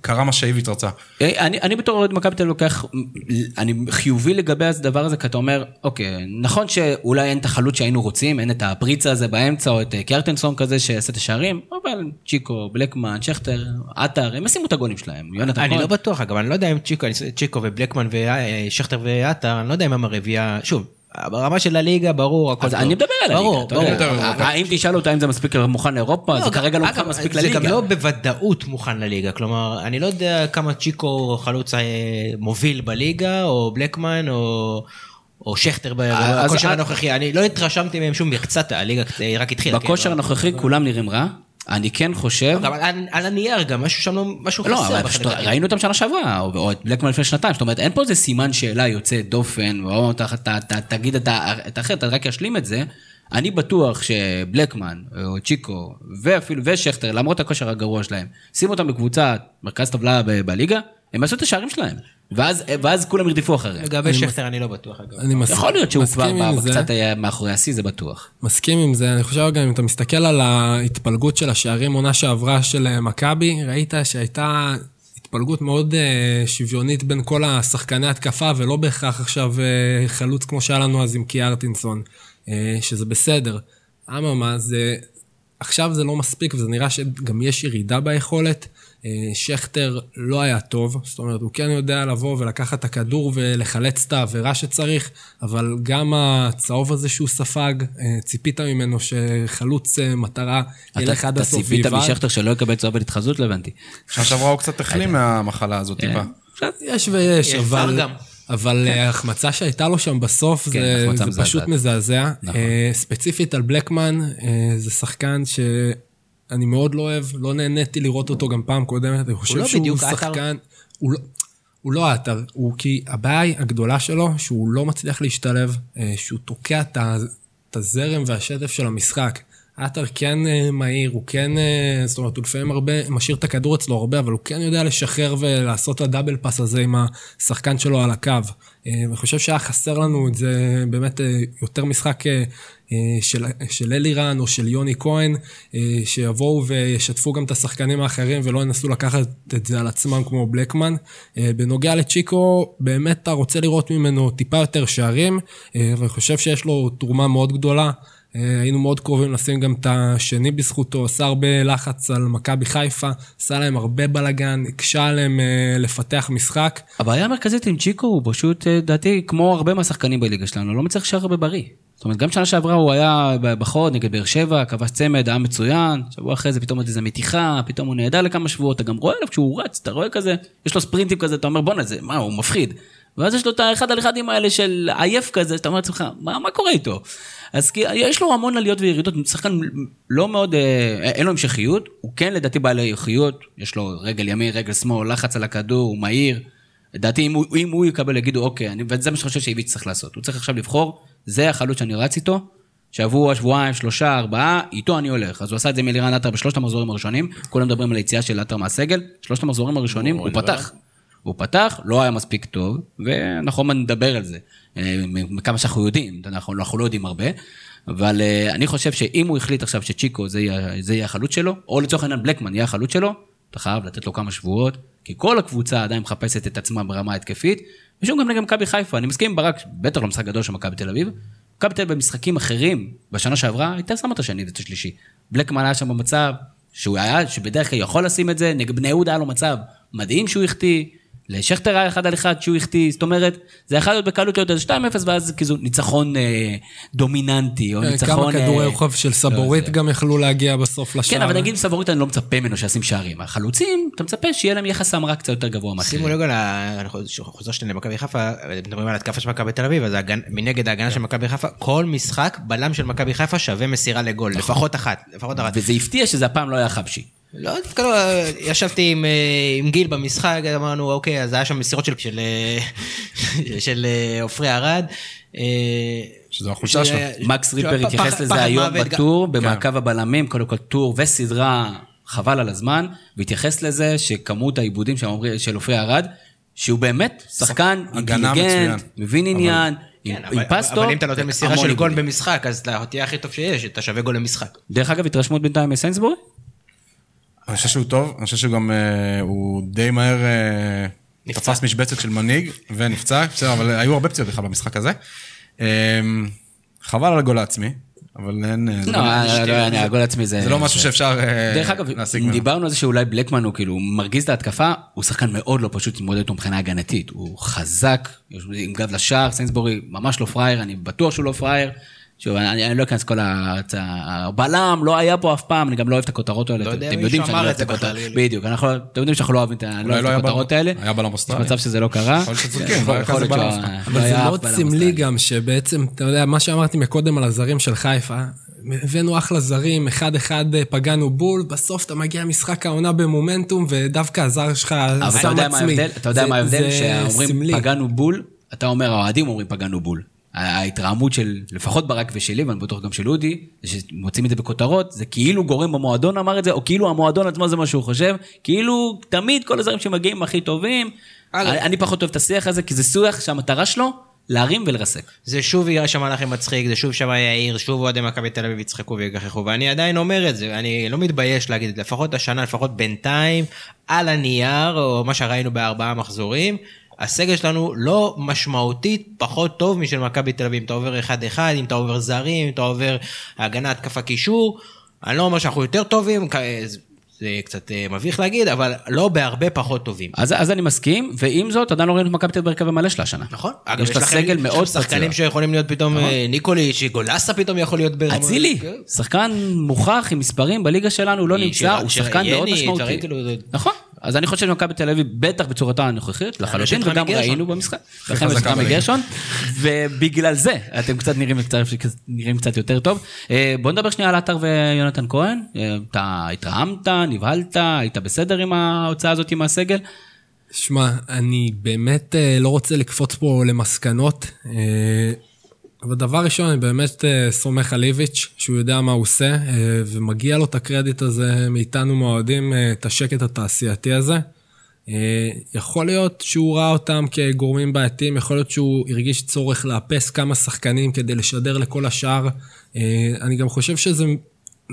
קרה מה שאיביץ' רצה. אה, אני, אני בתור אוהד מכבי תל אביב לוקח, אני חיובי לגבי הדבר הזה, כי אתה אומר, אוקיי, נכון שאולי אין את החלוץ שהיינו רוצים, אין את הפריצה הזה באמצע, או את אה, קרטנסון כזה שיעשה את השערים, אבל צ'יקו, בלקמן, שכטר, עטר, הם ישימו את הגולים שלהם. יונתן אני. לא בטוח, אגב, אני לא יודע אם צ'יקו, צ'יקו ובלקמן ושכטר ועטר, אני לא יודע אם הם הרביעייה, שוב, ברמה של הליגה, ברור, הכל אז טוב. אני מדבר על הליגה, ברור, ברור. האם תשאל אותה אם זה מספיק מוכן לאירופה, זה כרגע לא מוכן מספיק זה לליגה. גם לא בוודאות מוכן לליגה, כלומר, אני לא יודע כמה צ'יקו חלוץ אה, מוביל בליגה, או בלקמן, או... או שכטר אז- בכושר אז- הנוכחי, אני לא התרשמתי מהם שום מקצת, הליגה רק התחילה. בכושר לא- הנוכחי כולם נראים רע, אני כן חושב... גם על- הנייר גם, משהו שם לא, משהו לא, חסר. בחלק פשוט. ראינו אותם שנה שעברה, או או את בלקמן לפני שנתיים, זאת אומרת, אין פה איזה סימן שאלה יוצא דופן, או אתה- אתה- אתה תגיד את ה- את האחר, אתה רק ישלים את זה. אני בטוח שבלקמן, או צ'יקו, ואפילו, ושכטר, למרות הכושר הגרוע שלהם, שימו אותם בקבוצה, מרכז טבלה בליגה, הם יעשו את השערים שלהם. ואז, ואז כולם ירדפו אחריהם. לגבי שכטר אני לא בטוח, אגב. אני מס... יכול להיות שהוא כבר מסכים עם ב- זה. קצת היה מאחורי השיא, זה בטוח. מסכים עם זה, אני חושב גם אם אתה מסתכל על ההתפלגות של השערים עונה שעברה של אה, מכבי, ראית שהייתה התפלגות מאוד אה, שוויונית בין כל השחקני התקפה, ולא בהכרח עכשיו אה, חלוץ כמו שהיה לנו אז עם קיארטינסון, אה, שזה בסדר. אממה, זה... עכשיו זה לא מספיק, וזה נראה שגם יש ירידה ביכולת. אה, שכטר לא היה טוב, זאת אומרת, הוא כן יודע לבוא ולקחת את הכדור ולחלץ את העבירה שצריך, אבל גם הצהוב הזה שהוא ספג, אה, ציפית ממנו שחלוץ אה, מטרה ילך עד אתה הסוף ציפית ויבעט. משכטר שלא יקבל צהוב בהתחזות? לא הבנתי. שנה שעברה הוא קצת החלים מהמחלה הזאת טיפה. יש ויש, יש אבל... אבל אה, ההחמצה שהייתה לו שם בסוף, כן, זה, פשוט. מזעזע. נכון. ספציפית על בלקמן, זה שחקן שאני מאוד לא אוהב, לא נהניתי לראות אותו גם פעם קודמת, אני חושב לא שהוא עטר. שחקן... הוא לא... הוא לא עטר, הוא כי הבעיה הגדולה שלו, שהוא לא מצליח להשתלב, אה, שהוא תוקע את הזרם והשטף של המשחק. עטר כן אה, מהיר, הוא כן, אה, זאת אומרת, הוא לפעמים הרבה, משאיר את הכדור אצלו הרבה, אבל הוא כן יודע לשחרר ולעשות את הדאבל פאס הזה עם השחקן שלו על הקו. אה, אני חושב שהיה חסר לנו את זה באמת יותר משחק של, של אלירן או של יוני כהן, שיבואו וישתפו גם את השחקנים האחרים ולא ינסו לקחת את זה על עצמם כמו בלקמן. בנוגע לצ'יקו, באמת אתה רוצה לראות ממנו טיפה יותר שערים, ואני חושב שיש לו תרומה מאוד גדולה. אה, היינו מאוד קרובים לשים גם את השני בזכותו, עשה הרבה לחץ על מכבי חיפה, עשה להם הרבה בלאגן, הקשה עליהם אה, לפתח משחק. הבעיה המרכזית עם צ'יקו הוא פשוט, אה, לדעתי, כמו הרבה מהשחקנים בליגה שלנו, לא מצליח להישאר הרבה בריא. זאת אומרת, גם שנה שעברה הוא היה בחוד נגד באר שבע, כבש צמד, היה מצוין, שבוע אחרי זה פתאום עוד איזה מתיחה, פתאום הוא נעדר לכמה שבועות, אתה גם רואה עליו כשהוא רץ, אתה רואה כזה, יש לו ספרינטים כזה, אתה אומר בואנה, זה, מה, הוא מפחיד. ואז יש לו את האחד על אחדים האלה של עייף כזה, שאתה אומר לעצמך, מה, מה קורה איתו? אז כי יש לו המון עליות וירידות, שחקן לא מאוד, אה, אין לו המשכיות, הוא כן לדעתי בעל איכויות, יש לו רגל ימין, רגל שמאל, לחץ על הכדור, הוא מהיר. לדעתי אם הוא, אם הוא יקבל, יגידו אוקיי, אני, וזה מה שאני חושב שאיביץ' צריך לעשות. הוא צריך עכשיו לבחור, זה החלוץ שאני רץ איתו, שבוע, שבועיים, שלושה, ארבעה, איתו אני הולך. אז הוא עשה את זה מלירן עטר בשלושת המחזורים הראשונים, כולם מדברים על היציאה של עטר מהסגל, שלושת המחזורים הראשונים, הוא פתח. הוא פתח, לא היה מספיק טוב, ואנחנו נדבר על זה, אה, מכמה שאנחנו יודעים, אנחנו, אנחנו לא יודעים הרבה, אבל אה, אני חושב שאם הוא החליט עכשיו שצ'יקו זה יהיה, זה יהיה החלוץ שלו, או לצורך העניין בלקמן יהיה החלוץ שלו, אתה חייב לתת לו כמה שבועות, כי כל הקבוצה עדיין מחפשת את עצמה ברמה התקפית, ושוב גם נגד מכבי חיפה, אני מסכים עם ברק, בטח לא משחק גדול של מכבי תל אביב, מכבי תל אביב במשחקים אחרים, בשנה שעברה, הייתה שמה את השני ואת השלישי. בלקמן היה שם במצב שהוא היה, שבדרך כלל יכול לשים את זה, נגד בני יהודה היה לו מצב מדהים שהוא החטיא, לשכטר היה אחד על אחד שהוא החטיא, זאת אומרת, זה יכול להיות בקלות יותר 2-0 ואז כאילו ניצחון אה, דומיננטי, או כן, ניצחון... כמה כדורי אה, רוחב של סבורית לא, גם יכלו להגיע בסוף לשער. כן, אבל נגיד סבורית אני לא מצפה ממנו שישים שערים. החלוצים, אתה מצפה שיהיה להם יחס המרה קצת יותר גבוה שימו מאחרים. לב על ה... אני חוזר שנייה למכבי חיפה, מדברים על התקפה של מכבי תל אביב, אז ההגנ- מנגד ההגנה של מכבי חיפה, כל משחק בלם של מכבי חיפה שווה מסירה לגול, לפחות אחת, לפחות אחת. וזה הפתיע שזה הפעם לא היה חבשי. לא, דווקא לא, ישבתי עם, אה, עם גיל במשחק, אמרנו, אוקיי, אז היה שם מסירות של, של, אה, של אה, עופרי ארד. שזו החולשה שלו. מקס ריפר התייחס לזה היום בטור, כן. במעקב הבלמים, קודם כל טור וסדרה, חבל על הזמן, והתייחס לזה שכמות העיבודים של עופרי ארד, שהוא באמת שחקן אינטליגנט. מבין עניין, עם כן, עם אבל, פס טוב, אבל אם אתה נותן מסירה של גול. במשחק, אז אתה תהיה הכי טוב שיש, אתה שווה גול למשחק. דרך אגב, התרשמות בינתיים מסיינסבורי? אני חושב שהוא טוב, אני חושב שהוא גם, אה, הוא די מהר אה, נפצע. תפס משבצת של מנהיג ונפצע, בסדר, אבל היו הרבה פציעות בכלל במשחק הזה. אה, חבל על הגול העצמי, אבל אין... לא, לא, לא, אני- הגול עצמי זה... זה לא משהו שאפשר דרך אגב. דיברנו על זה שאולי בלקמן הוא כאילו מרגיז את ההתקפה, הוא שחקן מאוד לא פשוט להתמודד איתו מבחינה הגנתית. הוא חזק, עם גב לשער, סיינסבורי ממש לא פראייר, אני בטוח שהוא לא פראייר. שוב, אני, אני לא אכנס כל ה... את ה- הבלם לא היה פה אף פעם, אני גם לא אוהב את הכותרות האלה. לא אתם- יודע אתם אם יודעים שאני לא אוהב את הכותרות. בדיוק, אנחנו- אתם יודעים שאנחנו לא אוהבים את לא לא את הכותרות בלם. האלה. היה בלם יש אוסטרלי. מצב שזה לא קרה. יכול להיות שצודקים, כן, לא בלם. לא אבל זה מאוד בלם סמלי. גם, שבעצם, אתה יודע, מה שאמרתי מקודם על הזרים של חיפה, הבאנו אחלה זרים, אחד-אחד פגענו בול, בסוף אתה מגיע משחק העונה במומנטום, ודווקא הזר שלך אבל אתה שם יודע מה עצמי. ההבדל? אתה יודע מה ההבדל? שאומרים. פגענו בול, אתה אומר, האוהדים אומרים פגענו בול. ההתרעמות של לפחות ברק ושלי, ואני בטוח גם של אודי, זה שמוצאים את זה בכותרות, זה כאילו גורם במועדון אמר את זה, או כאילו המועדון עצמו זה מה שהוא חושב, כאילו תמיד כל הזרים שמגיעים הכי טובים. אני, אני פחות אוהב את השיח הזה, כי זה שיח שהמטרה שלו להרים ולרסק. זה שוב יראה שם לכם מצחיק, זה שוב שם יאיר, שוב אוהדי מכבי תל אביב יצחקו ויגחכו, ואני עדיין אומר את זה, אני לא מתבייש להגיד לפחות השנה, לפחות בינתיים, על הנייר, או מה שראינו בארבעה מחזורים, הסגל שלנו לא משמעותית פחות טוב משל מכבי תל אביב, אם אתה עובר אחד-אחד, אם אתה עובר זרים, אם אתה עובר הגנה, התקפה, קישור, אני לא אומר שאנחנו יותר טובים, זה- קצת אה, מביך להגיד, אבל לא בהרבה פחות טובים. אז, אז אני מסכים, ועם זאת, עדיין לא ראינו את מכבי תל אביב בהרכב המלא שלה השנה. נכון. יש לה סגל מאוד יש שם שחקנים פצוע. שיכולים להיות פתאום אה, ניקוליץ', גולסה פתאום יכול להיות ברמה... אצילי, כן. שחקן מוכח עם מספרים בליגה שלנו, הוא לא נמצא, הוא שחקן מאוד משמעותי. זה- נכון, אז אני חושב שמכבי תל אביב, בטח בצורתה הנוכחית, לחלוטין, יש את וגם. ראינו במשחק. לכם יש את חזקה רמי בליגה. גרשון, ובגלל זה אתם קצת נראים קצת- נראים קצת יותר טוב. אה, בוא נדבר שנייה על עטר ויונתן כהן. אה, אתה התרעמת, נבהלת, היית בסדר עם ההוצאה הזאת עם הסגל? שמע, אני באמת אה, לא רוצה לקפוץ פה למסקנות, אה, אבל דבר ראשון, אני באמת אה, סומך על איביץ', שהוא יודע מה הוא עושה, אה, ומגיע לו את הקרדיט הזה מאיתנו מהאוהדים, אה, את השקט התעשייתי הזה. יכול להיות שהוא ראה אותם כגורמים בעייתיים, יכול להיות שהוא הרגיש צורך לאפס כמה שחקנים כדי לשדר לכל השאר. אני גם חושב שזה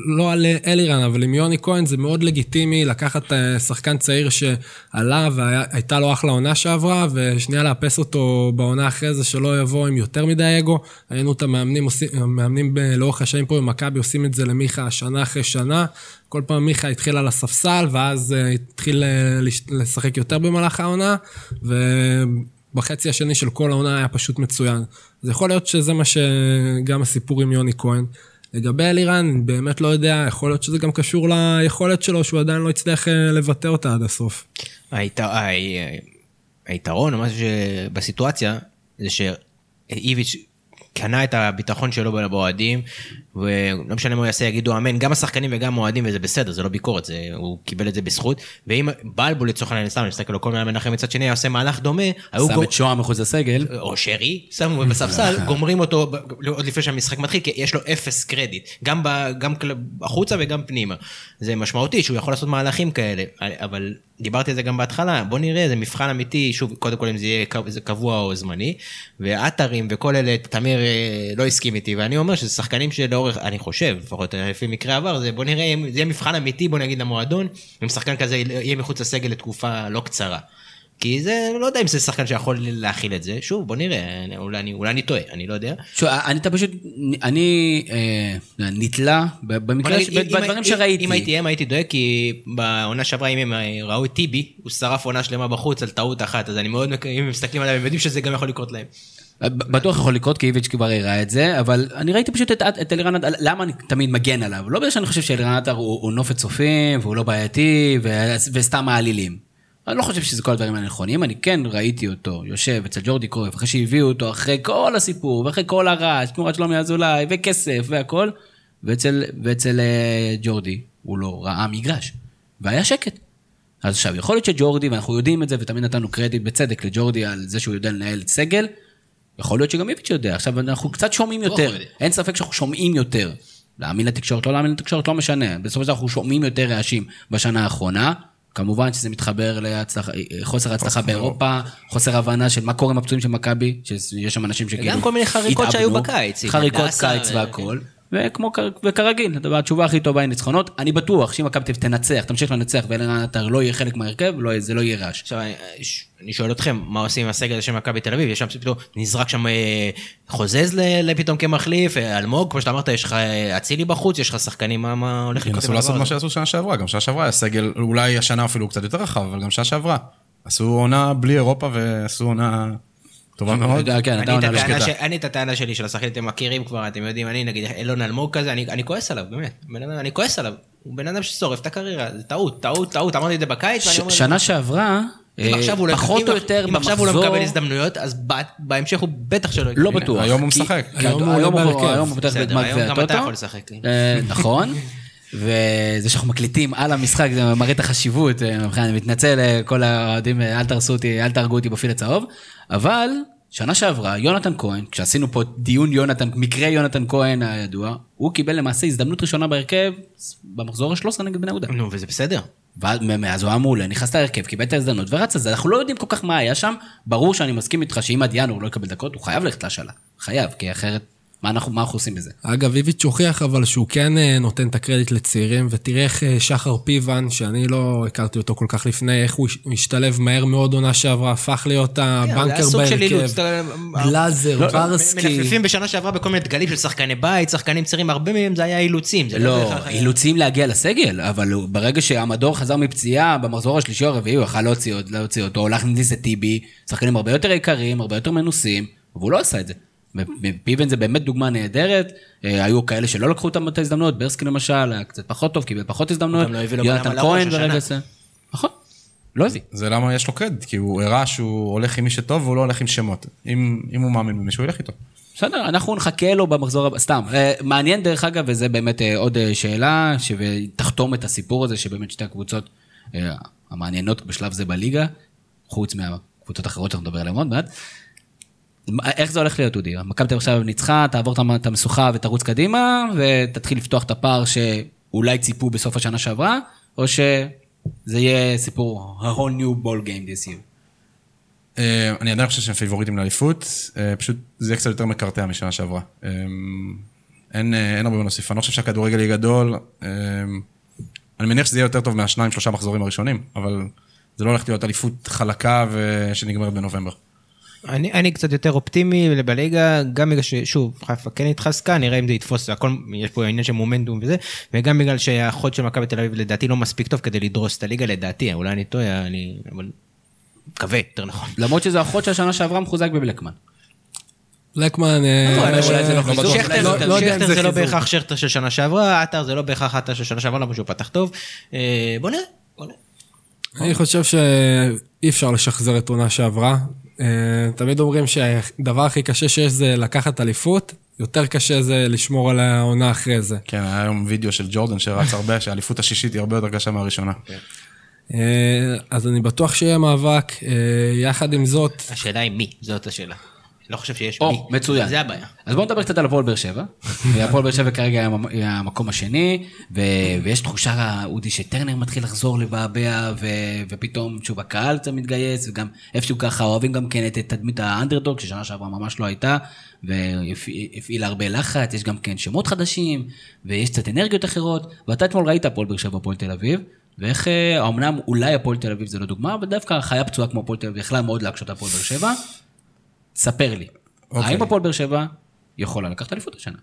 לא על אלירן, אבל עם יוני כהן זה מאוד לגיטימי לקחת אה, שחקן צעיר שעלה והייתה לו אחלה עונה שעברה, ושנייה לאפס אותו בעונה אחרי זה שלא יבוא עם יותר מדי אגו. ראינו את המאמנים, המאמנים לאורך השנים פה במכבי עושים את זה למיכה שנה אחרי שנה. כל פעם מיכה התחיל על הספסל, ואז אה, התחיל אה, לשחק יותר במהלך העונה, ובחצי השני של כל העונה היה פשוט מצוין. אז יכול להיות שזה מה שגם הסיפור עם יוני כהן. לגבי אלירן, אני באמת לא יודע, יכול להיות שזה גם קשור ליכולת שלו, שהוא עדיין לא הצליח אה, לבטא אותה עד הסוף. היתרון, מה שבסיטואציה, זה שאיביץ' קנה את הביטחון שלו באוהדים, ולא משנה מה הוא יעשה, יגידו אמן, גם השחקנים וגם אוהדים, וזה בסדר, זה לא ביקורת, זה, הוא קיבל את זה בזכות. ואם בלבול לצורך העניין, סתם, אני מסתכל לו כל מיני מנחם מצד שני, היה עושה מהלך דומה, שם גור... את שוהם מחוץ לסגל. או שרי, שמו בספסל, גומרים אותו עוד לפני שהמשחק מתחיל, כי יש לו אפס קרדיט, גם, ב, גם החוצה וגם פנימה. זה משמעותי שהוא יכול לעשות מהלכים כאלה, אבל דיברתי על זה גם בהתחלה, בוא נראה, זה מבחן אמיתי, שוב, קודם כל אם זה יהיה קבוע או זמני, ועטרים וכל אלה, תמיר לא הסכים איתי, ואני אומר שזה שחקנים שלאורך, אני חושב, לפחות לפי מקרה עבר, זה בוא נראה זה יהיה מבחן אמיתי, בוא נגיד למועדון, אם שחקן כזה יהיה מחוץ לסגל לתקופה לא קצרה. כי זה, לא יודע אם זה שחקן שיכול להכיל את זה, שוב, בוא נראה, אולי אני, אולי אני טועה, אני לא יודע. שוב, אני אתה פשוט, אני אה, נתלה במקרה, נגיד, בדברים אם, שראיתי. אם הייתי הם, הייתי דואג, כי בעונה שעברה, אם הם ראו את טיבי, הוא שרף עונה שלמה בחוץ על טעות אחת, אז אני מאוד, אם הם מסתכלים עליהם, הם יודעים שזה גם יכול לקרות להם. בטוח יכול לקרות כי איביץ' כבר הראה את זה, אבל אני ראיתי פשוט את, את אלירן עטר, למה אני תמיד מגן עליו? לא בגלל שאני חושב שאלירן עטר הוא, הוא נופת צופים, והוא לא בעייתי, ו, וסתם מעלילים. אני לא חושב שזה כל הדברים הנכונים, אני כן ראיתי אותו יושב אצל ג'ורדי קרויף, אחרי שהביאו אותו, אחרי כל הסיפור, ואחרי כל הרעש, תמורת שלומי אזולאי, וכסף והכל, ואצל, ואצל uh, ג'ורדי הוא לא ראה מגרש, והיה שקט. אז עכשיו, יכול להיות שג'ורדי, ואנחנו יודעים את זה, ותמיד נתנו קרדיט בצדק לג'ורדי על זה שהוא יודע לנהל סגל, יכול להיות שגם איביץ' יודע. עכשיו, אנחנו קצת שומעים יותר, אין ספק שאנחנו שומעים יותר. להאמין לתקשורת, לא להאמין לתקשורת, לא משנה. בסופו של דבר אנחנו שומעים יותר רעשים בשנה האחרונה. כמובן שזה מתחבר לחוסר הצלחה באירופה, חוסר הבנה של מה קורה עם הפצועים של מכבי, שיש שם אנשים שכאילו... וגם כל מיני חריקות שהיו בקיץ. חריקות קיץ והכל. וכמו, וכרגיל, התשובה הכי טובה היא ניצחונות. אני בטוח שאם מכבי תנצח, תמשיך לנצח ואלן עטר לא יהיה חלק מההרכב, לא, זה לא יהיה רעש. עכשיו, אני שואל אתכם, מה עושים עם הסגל של מכבי תל אביב? יש שם פתאום, נזרק שם אה, חוזז פתאום כמחליף, אה, אלמוג, כמו שאתה אמרת, יש לך אה, אצילי בחוץ, יש לך שחקנים, מה, מה הולך לקרות? ינסו לעשות מה שעשו שנה שעברה, גם שנה שעברה היה סגל, אולי השנה אפילו קצת יותר רחב, אבל גם שנה שעברה. עשו עונה בלי אירופה ועשו עונה טובה מאוד. כן, אני את הטענה שלי של השחקנים, אתם מכירים כבר, אתם יודעים, אני נגיד אילון אלמוג כזה, אני כועס עליו, באמת. אני כועס עליו. הוא בן אדם ששורף את הקריירה, זה טעות, טעות, טעות, אמרתי את זה בקיץ, ואני אומר... שנה שעברה... לא פחות או יותר במחזור... אם עכשיו הוא לא מקבל הזדמנויות, אז בהמשך הוא בטח שלא יקבל. לא בטוח. היום הוא משחק. היום הוא פותח בגמר גביע הטוטו. גם אתה יכול לשחק. אה, נכון. וזה שאנחנו מקליטים על המשחק זה מראה את החשיבות, אה, אני מתנצל אה, כל האוהדים, אל תרסו אותי, אל תהרגו אותי בפיל הצהוב, אבל שנה שעברה, יונתן כהן, כשעשינו פה דיון יונתן, מקרה יונתן כהן הידוע, הוא קיבל למעשה הזדמנות ראשונה בהרכב במחזור ה-13 נגד בני יהודה. נו, וזה בסדר. ומאז הוא היה מעולה, נכנס להרכב, קיבל את ההזדמנות ורץ על זה. אנחנו לא יודעים כל כך מה היה שם. ברור שאני מסכים איתך שאם עד ינואר לא יקבל דקות, הוא חייב ללכת להשאלה. חייב, כי אחרת מה אנחנו, מה אנחנו עושים בזה? אגב, איביץ' הוכיח אבל שהוא כן אה, נותן את הקרדיט לצעירים, ותראה איך אה, שחר פיבן, שאני לא הכרתי אותו כל כך לפני, איך הוא השתלב מהר מאוד עונה שעברה, הפך להיות כן, הבנקר בהרכב. גלאזר, לא, ברסקי. מנפנפים בשנה שעברה בכל מיני דגלים של שחקני בית, שחקנים צעירים, הרבה מהם זה היה אילוצים. לא, לא אילוצים להגיע לסגל, אבל ברגע שהמדור חזר מפציעה במחזור השלישי או הרביעי, הוא יכל להוציא אותו, הולך להכניס את טיבי, שחקנים הרבה יותר יקרים, הרבה יותר מנוסים, והוא לא עשה את זה. פיבן זה באמת דוגמה נהדרת, אה, היו כאלה שלא לקחו את ההזדמנויות, ברסקי למשל, היה קצת פחות טוב, קיבל פחות הזדמנויות, לא יונתן כהן ברגע זה. נכון, לא הביא. זה למה יש לו קרדיט, כי הוא הראה שהוא הולך עם מי שטוב והוא לא הולך עם שמות. אם, אם הוא מאמין במישהו, הוא ילך איתו. בסדר, אנחנו נחכה לו במחזור הבא, סתם. אה, מעניין דרך אגב, וזה באמת אה, עוד שאלה, שתחתום את הסיפור הזה, שבאמת שתי הקבוצות המעניינות בשלב זה בליגה, חוץ מהקבוצות האחרות שאנחנו נדבר עליהן עוד מעט. איך זה הולך להיות, אודי? מכבי תל אביב עכשיו ניצחה, תעבור את המשוכה ותרוץ קדימה, ותתחיל לפתוח את הפער שאולי ציפו בסוף השנה שעברה, או שזה יהיה סיפור a whole new ball game this year. אני עדיין חושב שהם פייבוריטים לאליפות, אה, פשוט זה יהיה קצת יותר מקרטע משנה שעברה. אה, אין, אה, אין הרבה מה להוסיף. אני לא חושב שהכדורגל יהיה גדול. אני מניח שזה יהיה יותר טוב מהשניים, שלושה מחזורים הראשונים, אבל זה לא הולך להיות אליפות חלקה ושנגמרת בנובמבר. אני, אני קצת יותר אופטימי בליגה, גם בגלל ששוב, חיפה כן התחזקה, נראה אם זה יתפוס, הכל, יש פה עניין של מומנטום וזה, וגם בגלל שהחוד של מכבי תל אביב לדעתי לא מספיק טוב כדי לדרוס את הליגה, לדעתי, אולי אני טועה, אני... אבל... מקווה, יותר נכון. למרות שזה אחות של השנה שעברה מחוזק בבלקמן. לקמן... אולי זה חיזוק, שכטר זה לא. בהכרח שכטר של שנה שעברה, עטר זה לא בהכרח עטר של שנה שעברה, למרות שהוא פתח טוב. אה, בוא נראה, בוא נראה. אני חושב שאי אפשר לשחזר את עונה שעברה. אה, תמיד אומרים שהדבר הכי קשה שיש זה לקחת אליפות, יותר קשה זה לשמור על העונה אחרי זה. כן, היה היום וידאו של ג'ורדן שרץ הרבה, שהאליפות השישית היא הרבה יותר קשה מהראשונה. אה, אז אני בטוח שיהיה מאבק. אה, יחד עם זאת, השאלה היא מי, זאת השאלה. לא חושב שיש או, מי. מצוין. זה הבעיה. אז בואו נדבר קצת על הפועל באר שבע. הפועל באר שבע כרגע היה המקום השני, ו- ויש תחושה, אודי, שטרנר מתחיל לחזור לבעבע, ו- ופתאום, שוב, הקהל קצת מתגייס, וגם איפשהו ככה אוהבים גם כן את תדמית האנדרדוג, ששנה שעברה ממש לא הייתה, והפעילה הרבה לחץ, יש גם כן שמות חדשים, ויש קצת אנרגיות אחרות, ואתה אתמול ראית הפועל באר שבע, הפועל תל אביב. ואיך, אה, אמנם אולי הפועל תל אביב זה לא דוגמה, אבל דווקא חיה פצועה כמו הפועל תל אביב, יכלה מאוד להקשות על הפועל באר שבע. ספר לי, אוקיי. האם הפועל באר שבע יכולה לקחת אליפות השנה?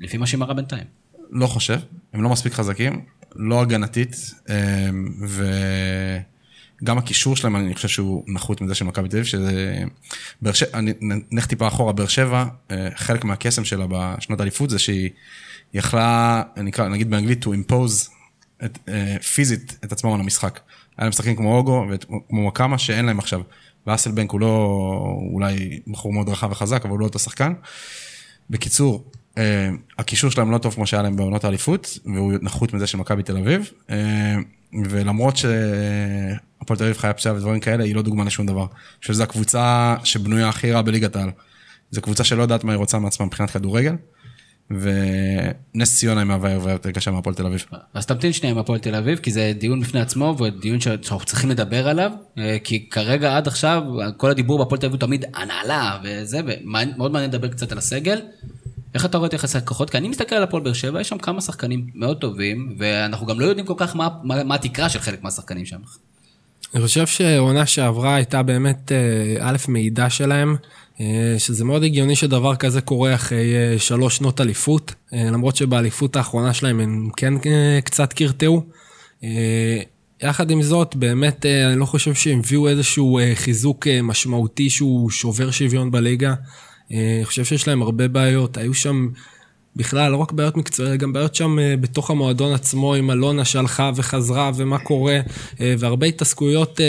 לפי מה שהיא מראה בינתיים. לא חושב, הם לא מספיק חזקים, לא הגנתית, אה, וגם הקישור שלהם, אני חושב שהוא נחות מזה של מכבי תל אביב, שזה... באר שבע, אני נלך טיפה אחורה, באר שבע, אה, חלק מהקסם שלה בשנות האליפות זה שהיא יכלה, נקרא, נגיד באנגלית, to impose את, אה, פיזית את עצמם על המשחק. היה להם משחקים כמו אוגו וכמו מקאמה שאין להם עכשיו. ואסלבנק הוא לא, אולי בחור מאוד רחב וחזק, אבל הוא לא אותו שחקן. בקיצור, אה, הקישור שלהם לא טוב כמו שהיה להם בעונות האליפות, והוא נחות מזה של מכבי תל אביב, אה, ולמרות שהפועל תל אביב חיה פציעה ודברים כאלה, היא לא דוגמה לשום דבר. שזו הקבוצה שבנויה הכי רע בליגת העל. זו קבוצה שלא יודעת מה היא רוצה מעצמה מבחינת כדורגל, ונס ציונה מהווה הרבה יותר קשה מהפועל תל אביב. אז תמתין שנייה עם הפועל תל אביב, כי זה דיון בפני עצמו, ודיון שאנחנו צריכים לדבר עליו, אה, כי כרגע עד עכשיו, כל הדיבור בהפועל תל אביב הוא תמיד הנהלה וזה, ומאוד מעניין לדבר קצת על הסגל. איך אתה רואה את יחסי הכוחות? כי אני מסתכל על הפועל באר שבע, יש שם כמה שחקנים מאוד טובים, ואנחנו גם לא יודעים כל כך מה, מה, מה התקרה של חלק מהשחקנים שם. אני חושב שהעונה שעברה הייתה באמת, אה, א', מעידה שלהם, שזה מאוד הגיוני שדבר כזה קורה אחרי אה, שלוש שנות אליפות, אה, למרות שבאליפות האחרונה שלהם הם כן אה, קצת קרטעו. אה, יחד עם זאת, באמת, אה, אני לא חושב שהם הביאו איזשהו אה, חיזוק אה, משמעותי שהוא שובר שוויון בליגה. אה, אני חושב שיש להם הרבה בעיות, היו שם בכלל, לא רק בעיות מקצועיות, גם בעיות שם אה, בתוך המועדון עצמו עם אלונה שהלכה וחזרה ומה קורה, אה, והרבה התעסקויות אה,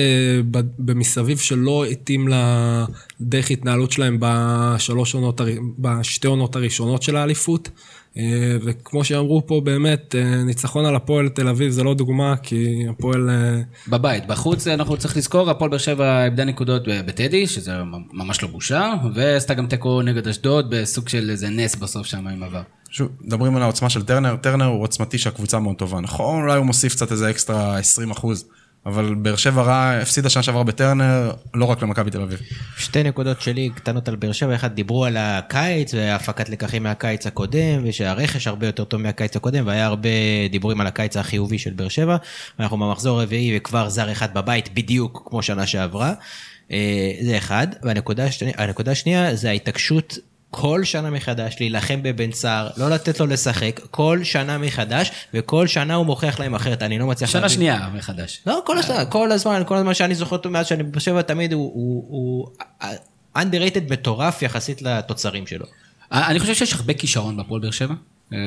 במסביב שלא התאים לדרך התנהלות שלהם בשלוש עונות, בשתי עונות הראשונות של האליפות. אה, וכמו שאמרו פה, באמת, אה, ניצחון על הפועל תל אביב זה לא דוגמה, כי הפועל... אה, בבית, בחוץ אנחנו צריך לזכור, הפועל באר שבע איבדה נקודות בטדי, שזה ממש לא בושה, ועשתה גם תיקו נגד אשדוד בסוג של איזה נס בסוף שם עם עבר. שוב, מדברים על העוצמה של טרנר, טרנר הוא עוצמתי שהקבוצה מאוד טובה. נכון, אולי הוא מוסיף קצת איזה אקסטרה 20 אחוז, אבל באר שבע רע, הפסידה שנה שעברה בטרנר, לא רק למכבי תל אביב. שתי נקודות שלי קטנות על באר שבע, אחד דיברו על הקיץ והפקת לקחים מהקיץ הקודם, ושהרכש הרבה יותר טוב מהקיץ הקודם, והיה הרבה דיבורים על הקיץ החיובי של באר שבע, ואנחנו במחזור רביעי וכבר זר אחד בבית בדיוק כמו שנה שעברה. אה, זה אחד, והנקודה השני- השנייה זה ההתעקשות כל שנה מחדש להילחם בבן סער, לא לתת לו לשחק, כל שנה מחדש, וכל שנה הוא מוכיח להם אחרת, אני לא מצליח שנה להבין. שנייה מחדש. לא, כל הזמן, כל הזמן, כל הזמן שאני זוכר אותו מאז שאני בשבע תמיד הוא, הוא, הוא underrated מטורף יחסית לתוצרים שלו. אני חושב שיש הרבה כישרון בהפועל באר שבע. אה,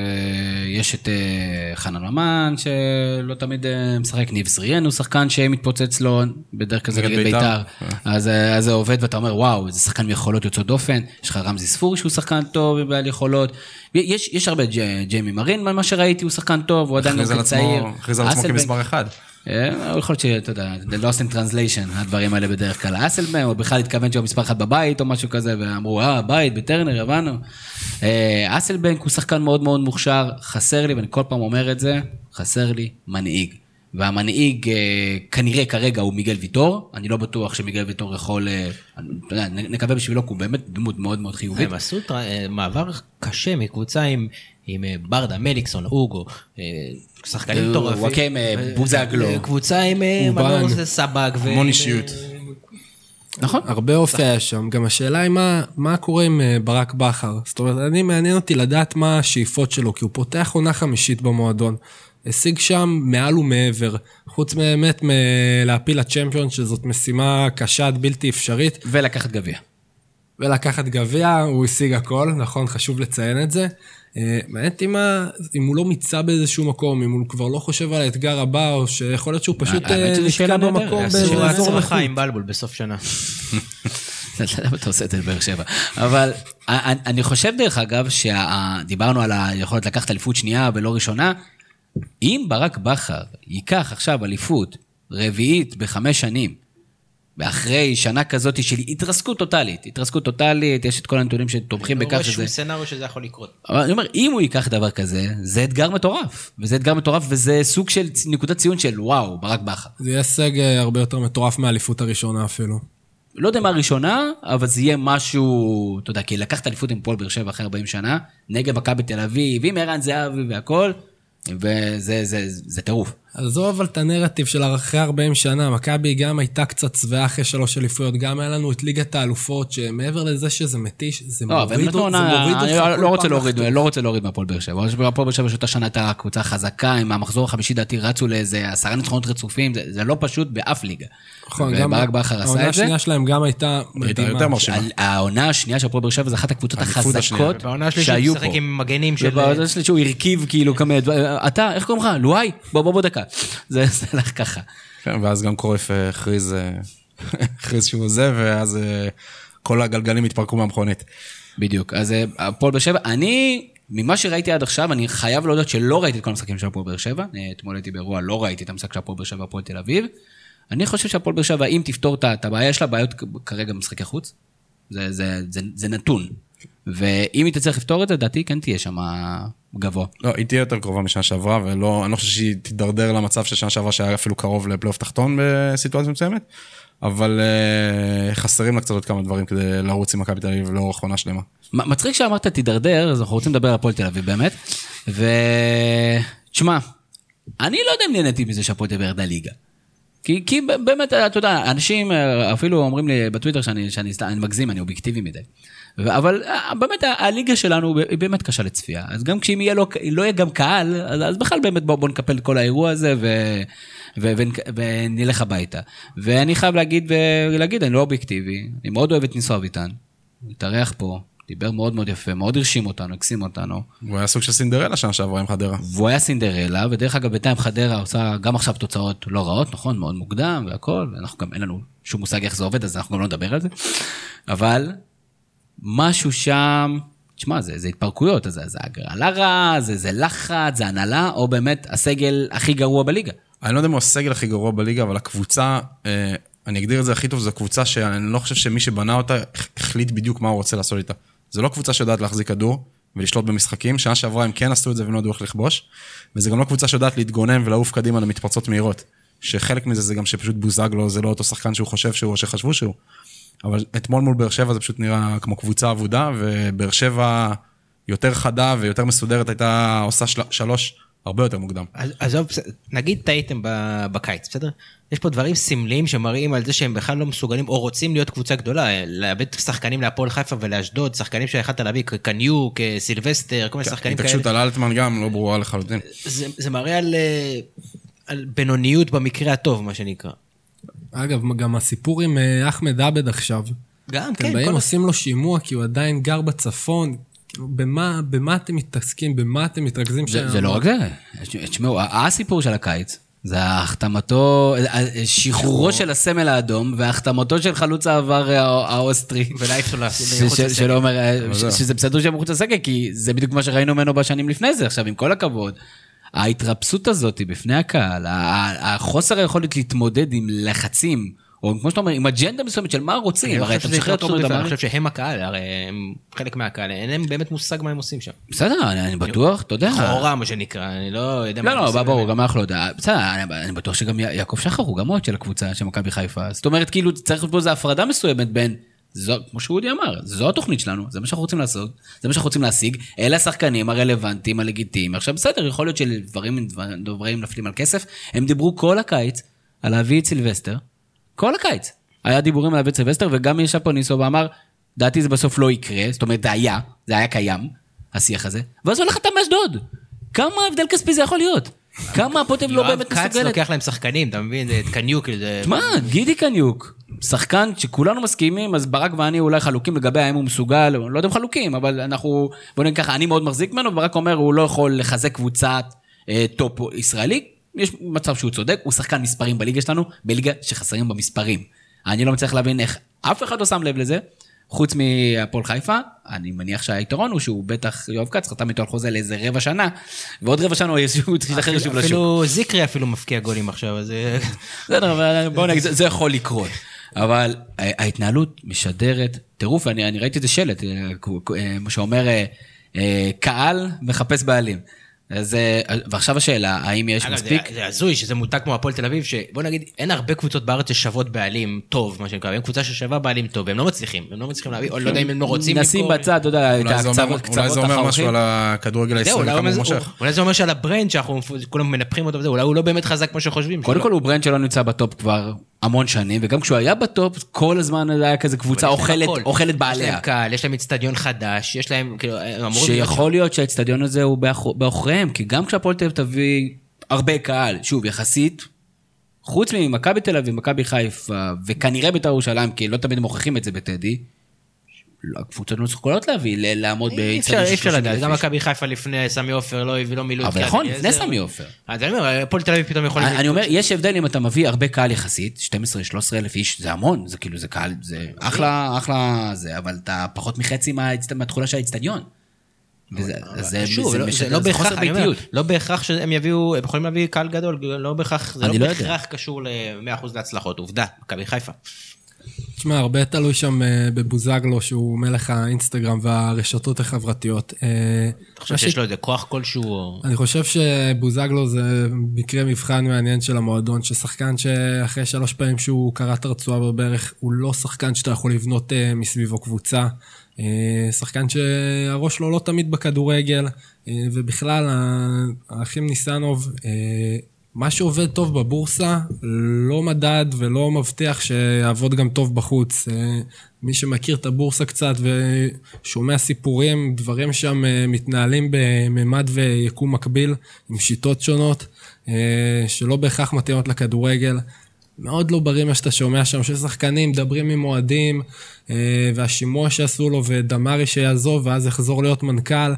יש את אה, חנן ממן, שלא תמיד אה, משחק, ניב זריאן הוא שחקן שמתפוצץ לו בדרך כלל זה נגד בית"ר. בית"ר. אז זה עובד ואתה אומר, וואו, זה שחקן עם יכולות יוצאות דופן. יש לך רמזי ספורי שהוא שחקן טוב ובעל יכולות. יש הרבה, ג'יימי מרין, מה שראיתי, הוא שחקן טוב, הוא עדיין כן צעיר. הכריז על עצמו כמספר אחד. אה, יכול להיות שאתה יודע, the lost in translation, הדברים האלה בדרך כלל. אסלבן, הוא בכלל התכוון שהוא מספר אחת בבית או משהו כזה, ואמרו, אה, בית, בטרנר, הבנו. אה, אסלבנק הוא שחקן מאוד מאוד מוכשר, חסר לי, ואני כל פעם אומר את זה, חסר לי מנהיג. והמנהיג אה, כנראה כרגע הוא מיגל ויטור, אני לא בטוח שמיגל ויטור יכול, אה, נקווה בשבילו, כי הוא באמת דמות מאוד מאוד חיובית. הם עשו אה, מעבר קשה מקבוצה עם, עם אה, ברדה, מליקסון, אוגו, אה, שחקנים אה, מטורפים. וואקמה, ו- בוזגלו. ו- קבוצה עם אה. מנור סבג. המון אישיות. נכון. הרבה אופי היה שם. גם השאלה היא מה, מה קורה עם אה, ברק בכר. זאת אומרת, אני מעניין אותי לדעת מה השאיפות שלו, כי הוא פותח עונה חמישית במועדון. השיג שם מעל ומעבר. חוץ באמת מלהפיל לצ'מפיון, שזאת משימה קשה עד בלתי אפשרית. ולקחת גביע. ולקחת גביע, הוא השיג הכל, נכון, חשוב לציין את זה. אה, מעניין אותי מה, אם הוא לא מיצה באיזשהו מקום, אם הוא כבר לא חושב על האתגר הבא, או שיכול להיות שהוא פשוט אה, נהדרת. במקום עשו באזור הצלחה נוחות. עם בלבול בסוף שנה. למה אתה עושה את זה לבאר שבע? אבל אני אני חושב דרך אגב, שדיברנו על היכולת לקחת אליפות שנייה ולא ראשונה, אם ברק בכר ייקח עכשיו אליפות רביעית בחמש שנים, ואחרי שנה כזאת של התרסקות טוטאלית, התרסקות טוטאלית, יש את כל הנתונים שתומכים לא בכך רואה שזה... שום סצנריו שזה יכול לקרות. אבל אני אומר, אם הוא ייקח דבר כזה, זה אתגר מטורף. וזה אתגר מטורף, וזה סוג של נקודת ציון של וואו, ברק בכר. זה יהיה הישג הרבה יותר מטורף מהאליפות הראשונה אפילו. לא יודע מה הראשונה, אבל זה יהיה משהו, אתה יודע, כי לקחת אליפות עם פועל באר שבע אחרי 40 שנה, נגד מכבי תל אביב, עם ערן זהבי והכל, וזה זה, זה טירוף. עזוב אבל את הנרטיב של אחרי 40 שנה, מכבי גם הייתה קצת שבעה אחרי שלוש אליפויות, גם היה לנו את ליגת האלופות, שמעבר לזה שזה מתיש, זה לא, מוריד אותך, לא כל רוצה להוריד. לא רוצה להוריד מהפועל באר שבע. הפועל באר שבע שאותה שנה הייתה קבוצה חזקה, עם המחזור החמישי דעתי רצו לאיזה עשרה ניצחונות רצופים, זה זה לא פשוט באף ליגה. נכון, גם וברק בכר העונה עשה את זה. השנייה שלהם גם הייתה מדהימה. העונה השנייה של הפועל באר שבע זה אחת הקבוצות האליפות השנייה. החזקות בעונה השלישית שהיו הוא פה. משחק עם מגנים של... הוא הרכיב כאילו כמה, אתה, איך קוראים לך? לואי? בוא בוא בוא דקה. זה זה הלך ככה. כן, ואז גם קרויף אה, הכריז אה, הכריז שהוא עוזב, ואז אה, כל הגלגלים התפרקו מהמכונית. בדיוק, אז הפועל באר שבע, אני, ממה שראיתי עד עכשיו, אני חייב להודות שלא ראיתי את כל המשחקים של הפועל באר שבע. אתמול הייתי באירוע, לא ראיתי את המשחק של הפועל באר שבע והפועל תל אביב. אני חושב שהפועל באר שבע, אם תפתור את- הבעיה, יש לה בעיות כרגע במשחקי חוץ. זה, זה, זה, זה נתון. ואם היא תצטרך לפתור את זה, לדעתי כן תהיה שם גבוה. לא, היא תהיה יותר קרובה משנה שעברה, ולא, אני לא חושב שהיא תידרדר למצב של שנה שעברה שהיה אפילו קרוב לפלייאוף תחתון בסיטואציה מסוימת, אבל אה, חסרים לה קצת עוד כמה דברים כדי לרוץ עם מכבי תל אביב לאורך עונה שלמה. מצחיק שאמרת תידרדר, אז אנחנו רוצים לדבר על הפועל תל אביב באמת. ותשמע, אני לא יודע אם נהניתי מזה שהפועל תל אביב ירדה ליגה. כי, כי באמת, אתה יודע, אנשים אה, אפילו אומרים לי בטוויטר שאני, שאני סתם- אני מגזים, אני אובייקטיבי מדי. ו- אבל אה, באמת הליגה שלנו היא באמת קשה לצפייה. אז גם כשאם יהיה לא, לא יהיה גם קהל, אז, אז בכלל באמת בוא, בוא נקפל את כל האירוע הזה ו, ו, ונ- ונלך הביתה. ואני חייב להגיד, ולהגיד, אני לא אובייקטיבי, אני מאוד אוהב את ניסו אביטן. הוא התארח פה, דיבר מאוד מאוד יפה, מאוד הרשים אותנו, הקסים אותנו. הוא היה סוג של סינדרלה שנה שעברה עם חדרה. והוא היה סינדרלה, ודרך אגב בינתיים חדרה עושה גם עכשיו תוצאות לא רעות, נכון? מאוד מוקדם והכל, ואנחנו גם אין לנו שום מושג איך זה עובד, אז אנחנו גם לא נדבר על זה. אבל משהו שם, תשמע, זה, זה התפרקויות, זה, זה הגרלה רע, זה, זה לחץ, זה הנהלה, או באמת הסגל הכי גרוע בליגה. אני לא יודע אם הוא הסגל הכי גרוע בליגה, אבל הקבוצה, אה, אני אגדיר את זה הכי טוב, זו קבוצה שאני לא חושב שמי שבנה אותה החליט בדיוק מה הוא רוצה לעשות איתה. זו לא קבוצה שיודעת להחזיק כדור ולשלוט במשחקים, שנה שעברה הם כן עשו את זה והם לא ידעו איך לכבוש, וזה גם לא קבוצה שיודעת להתגונן ולעוף קדימה למתפרצות מהירות. שחלק מזה זה גם שפשוט בוזגלו זה לא אותו שחקן שהוא חושב שהוא או שחשבו שהוא. אבל אתמול מול באר שבע זה פשוט נראה כמו קבוצה אבודה, ובאר שבע יותר חדה ויותר מסודרת הייתה עושה של... שלוש הרבה יותר מוקדם. אז- עזוב, נגיד טעיתם בקיץ, בסדר? יש פה דברים סמליים שמראים על זה שהם בכלל לא מסוגלים או רוצים להיות קבוצה גדולה, לאבד שחקנים להפועל חיפה ולאשדוד, שחקנים שיכלת להביא, קניוק, סילבסטר, כל מיני שחקנים כאלה. התעקשות על אלטמן גם לא ברורה לחלוטין. זה, זה מראה על, אה, על בינוניות במקרה הטוב, מה שנקרא. אגב, גם הסיפור עם אה, אחמד עבד עכשיו. גם, אתם כן, באים כל... עושים לו שימוע כי הוא עדיין גר בצפון. במה, במה אתם מתעסקים? במה אתם מתרכזים? זה? זה לא רק זה, תשמעו, הסיפור של הקיץ, זה החתמתו, שחרורו של הסמל האדום והחתמתו של חלוץ העבר הא- האוסטרי. ולהעיף אותו ש- מחוץ לסגל. שזה בסדר שהם מחוץ לסגל, כי זה בדיוק מה שראינו ממנו בשנים לפני זה. עכשיו, עם כל הכבוד, ההתרפסות הזאת בפני הקהל, החוסר היכולת להתמודד עם לחצים או כמו שאתה אומר, עם אג'נדה מסוימת של מה רוצים, לא הרי אתה משחרר אבסורדי, מדבר. אני חושב שהם הקהל, הרי הם חלק מהקהל, אין להם באמת מושג מה הם עושים שם. בסדר, אני בטוח, אתה יודע. לכאורה, מה שנקרא, אני לא יודע מה לא, הם לא, עושים ברור. גם אנחנו לא יודע. בסדר, אני אני בטוח שגם יעקב שחר הוא גם אוהד של הקבוצה של מכבי חיפה. זאת אומרת, כאילו, צריך פה איזו הפרדה מסוימת בין, זו, כמו שאודי אמר, זו התוכנית שלנו, זה מה שאנחנו רוצים לעשות, זה מה שאנחנו רוצים להשיג, אלה השחקנים הרלוונטיים, הלגיטימיים. עכשיו, בסדר, יכול להיות שדברים דברים- דברים נפלים על כסף, הם דיברו כל הקיץ על להביא את סילבסטר, כל הקיץ. היה דיבורים על להביא את סילבסטר, וגם ישב פה ניסו ואמר, דעתי זה בסוף לא יקרה, זאת אומרת, זה היה, זה היה קיים, השיח הזה, ואז הוא הולך אתה מאשדוד. כמה הבדל כספי זה יכול להיות? כמה הפוטב לא יואב באמת כץ מסוגלת? לוקח להם שחקנים, אתה מבין? זה את קניוק. תשמע, גידי קניוק, שחקן שכולנו מסכימים, אז ברק ואני אולי חלוקים לגבי האם הוא מסוגל, לא יודע אם חלוקים, אבל אנחנו, בוא נגיד ככה, אני מאוד מחזיק ממנו, וברק אומר, הוא לא יכול לחזק קבוצת אה, טופ ישראלי, יש מצב שהוא צודק, הוא שחקן מספרים בליגה שלנו, בליגה שחסרים במספרים. אני לא מצליח להבין איך אף אחד לא שם לב לזה, חוץ מהפועל חיפה, אני מניח שהיתרון הוא שהוא בטח, יואב כץ חתם איתו על חוזה לאיזה רבע שנה, ועוד רבע שנה הוא ישתחרר שוב לשוק. אפילו זיקרי אפילו מבקיע גולים עכשיו, אז... אה, בסדר, אבל בוא נגיד, זה, זה יכול לקרות. אבל ההתנהלות משדרת טירוף, אני, אני ראיתי איזה שלט, אה, אה, שאומר, קהל מחפש בעלים. אז, אה, ועכשיו השאלה, האם יש אגב, מספיק... זה- זה הזוי שזה מותג כמו הפועל תל אביב, שבוא נגיד, אין הרבה קבוצות בארץ ששוות בעלים טוב, מה שנקרא, אין קבוצה ששווה בעלים טוב, והם לא מצליחים, הם לא מצליחים להביא, או לא יודע אם הם לא רוצים נשים למכור. בצד, אתה יודע, את אולי זה אומר- הקצוות אולי זה אומר משהו החרוכים. על הכדורגל הישראלי, כמה הוא מושך. אולי זה אומר שעל הברנד שאנחנו כולם מנפחים אותו וזה, אולי הוא לא באמת חזק כמו שחושבים. קודם. כל הוא ברנד שלא נמצא בטופ כבר המון שנים, וגם כשהוא היה בטופ, כל הזמן היה כזה קבוצה יש אוכלת. אוכלת יש בעליה. להם קהל, יש להם איצטדיון חדש, יש להם, כאילו, הם. להיות שיכול להיות שהאצטדיון הזה הוא בעוכריהם, כי גם כשהפועל תל אביב תביא הרבה קהל, שוב, יחסית, חוץ ממכבי תל אביב, מכבי חיפה, וכנראה בית"ר ירושלים, כי לא תמיד מוכיחים את זה בטדי, הקבוצות לא יכולות להביא, לעמוד באצטדיון אי אפשר 30 לדעת, גם. מכבי חיפה לפני סמי עופר לא הביא, לא מילאו את אבל נכון. לפני סמי עופר. אז אני אומר, הפועל תל אביב פתאום יכול... אני אומר, יש הבדל אם אתה מביא הרבה קהל יחסית, 12-13 אלף איש, זה המון, זה כאילו, זה קהל, זה אחלה, אחלה זה, אבל אתה פחות מחצי מהתכולה של האצטדיון. וזה זה- לא- לא בהכרח, אני אומר. לא בהכרח שהם יביאו, הם יכולים להביא קהל גדול, לא בהכרח, זה לא לא. בהכרח קשור ל-100% להצלחות, עובדה, מכבי חיפה. תשמע, הרבה תלוי שם אה, בבוזגלו, שהוא מלך האינסטגרם והרשתות החברתיות. אה, אתה חושב שיש לו איזה כוח כלשהו? אני חושב שבוזגלו זה מקרה מבחן מעניין של המועדון, ששחקן שאחרי שלוש פעמים שהוא קרע את הרצועה בברך, הוא לא שחקן שאתה יכול לבנות אה, מסביבו קבוצה. שחקן שהראש שלו לא תמיד בכדורגל, ובכלל, האחים ניסנוב, מה שעובד טוב בבורסה, לא מדד ולא מבטיח שיעבוד גם טוב בחוץ. אה, מי שמכיר את הבורסה קצת ושומע סיפורים, דברים שם אה, מתנהלים בממד ויקום מקביל, עם שיטות שונות, אה, שלא בהכרח מתאימות לכדורגל. מאוד לא בריא מה שאתה שומע שם, ששחקנים מדברים עם אוהדים, והשימוע שעשו לו, ודמרי שיעזוב, ואז יחזור להיות מנכ"ל.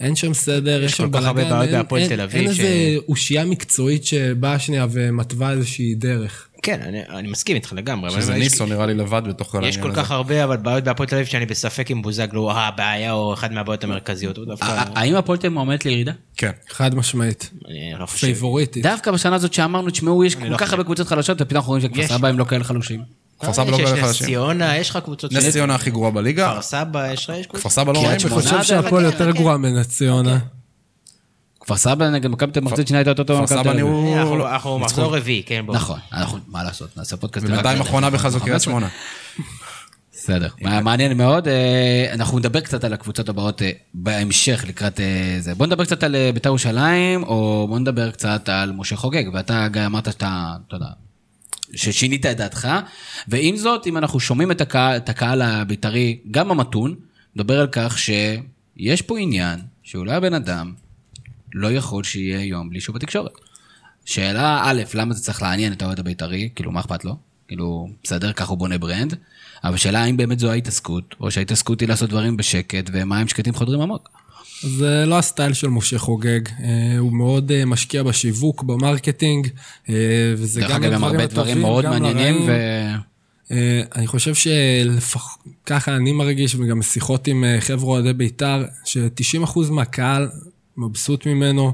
אין שם סדר, יש כל שם כך הרבה בלאגן, בעיות אין- בהפועל אין- תל אביב אין ש- איזה אושייה מקצועית שבאה שנייה ומתווה איזושהי דרך. כן, אני- אני מסכים איתך לגמרי. שזה יש- ניסו נראה לי לבד בתוך כל יש העניין כל הזה. כך הרבה, אבל בעיות בהפועל תל אביב שאני בספק אם בוזגלו הוא הבעיה או אחת מהבעיות המרכזיות. האם הפועל תל אביב מועמדת לירידה? כן. חד משמעית. אני לא חושב. פייבוריטית. דווקא בשנה הזאת שאמרנו, תשמעו, יש כל לא כך. הרבה קבוצות חלשות, ופתאום אנחנו רואים שכפר יש. סבא הם לא כאלה חלושים. כפר סבא לא יש כאלה נס חלשים. ציונה, יש לך קבוצות... נס ציונה הכי גרועה בליגה, כפר סבא, יש לך... יש כפר סבא לא רעים אני. חושב זה- שהפועל חכה, יותר חכה. גרועה מנס ציונה. כפר סבא נגד מכבי תל אביב מחצית שנייה הייתה יותר טובה סבא תל אביב. נראו... אנחנו- לא-. מחזור רביעי, כן, בוא. נכון, אנחנו, מה לעשות, נעשה פודקאסט. ובינתיים אחרונה בכלל זו קריית 15. שמונה. בסדר, מעניין מאוד. אה, אנחנו נדבר קצת על הקבוצות הבאות אה, בהמשך לקראת אה, זה. בוא נדבר קצת על אה, בית"ר ירושלים, או בוא נדבר קצת על משה חוגג. ואתה, גיא, אמרת שאתה, אתה יודע, ששינית את דעתך. ועם זאת, אם אנחנו שומעים את הקהל, את הקהל הבית"רי, גם המתון, מדבר על כך שיש פה עניין שאולי הבן אדם לא יכול שיהיה יום בלי שהוא בתקשורת. שאלה א', למה זה צריך לעניין את האוהד הבית"רי? כאילו, מה אכפת לו? כאילו, בסדר, ככה הוא בונה brand. אבל שאלה האם באמת זו ההתעסקות, או שההתעסקות היא לעשות דברים בשקט, ומים שקטים חודרים עמוק. זה לא הסטייל של משה חוגג, אה, הוא מאוד אה, משקיע בשיווק, ב marketing, אה, וזה דרך גם אגב, גם הרבה דברים הטובים, מאוד גם מעניינים, לרעים. ו... אני חושב שלפחות, ככה אני מרגיש, וגם שיחות עם חבר'ה אוהדי בית"ר, ש-90% מהקהל מבסוט ממנו,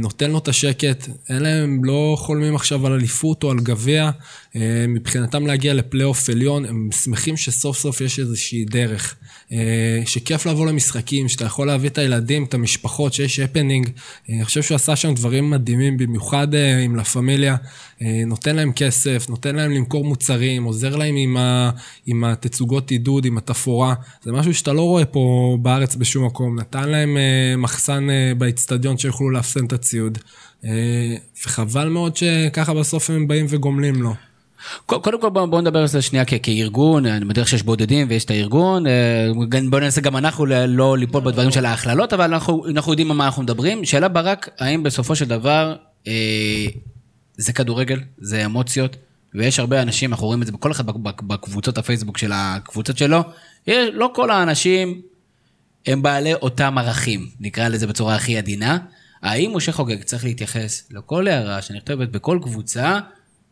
נותן לו את השקט, אין להם, לא חולמים עכשיו על אליפות או על גביע, אה, מבחינתם להגיע לפלייאוף עליון, הם שמחים שסוף סוף יש איזושהי דרך. אה, שכיף לבוא למשחקים, שאתה יכול להביא את הילדים, את המשפחות, שיש הפנינג. אני חושב שהוא עשה שם דברים מדהימים, במיוחד עם לה פמיליה. נותן להם כסף, נותן להם למכור מוצרים, עוזר להם עם, ה, עם התצוגות עידוד, עם התפאורה. זה משהו שאתה לא רואה פה בארץ בשום מקום. נתן להם מחסן באיצטדיון שיוכלו לאפסן את הציוד. וחבל מאוד שככה בסוף הם באים וגומלים לו. קודם כל בואו נדבר על זה שנייה כארגון, אני מניח שיש בודדים ויש את הארגון, אה, בואו ננסה גם אנחנו לא ליפול בדברים של ההכללות, אבל אנחנו, אנחנו יודעים על מה אנחנו מדברים. שאלה ברק, האם בסופו של דבר אה, זה כדורגל, זה אמוציות, ויש הרבה אנשים, אנחנו רואים את זה בכל אחד בקבוצות הפייסבוק של הקבוצות שלו, לא כל האנשים הם בעלי אותם ערכים, נקרא לזה בצורה הכי עדינה. האם משה חוגג צריך להתייחס לכל הערה שנכתבת בכל קבוצה,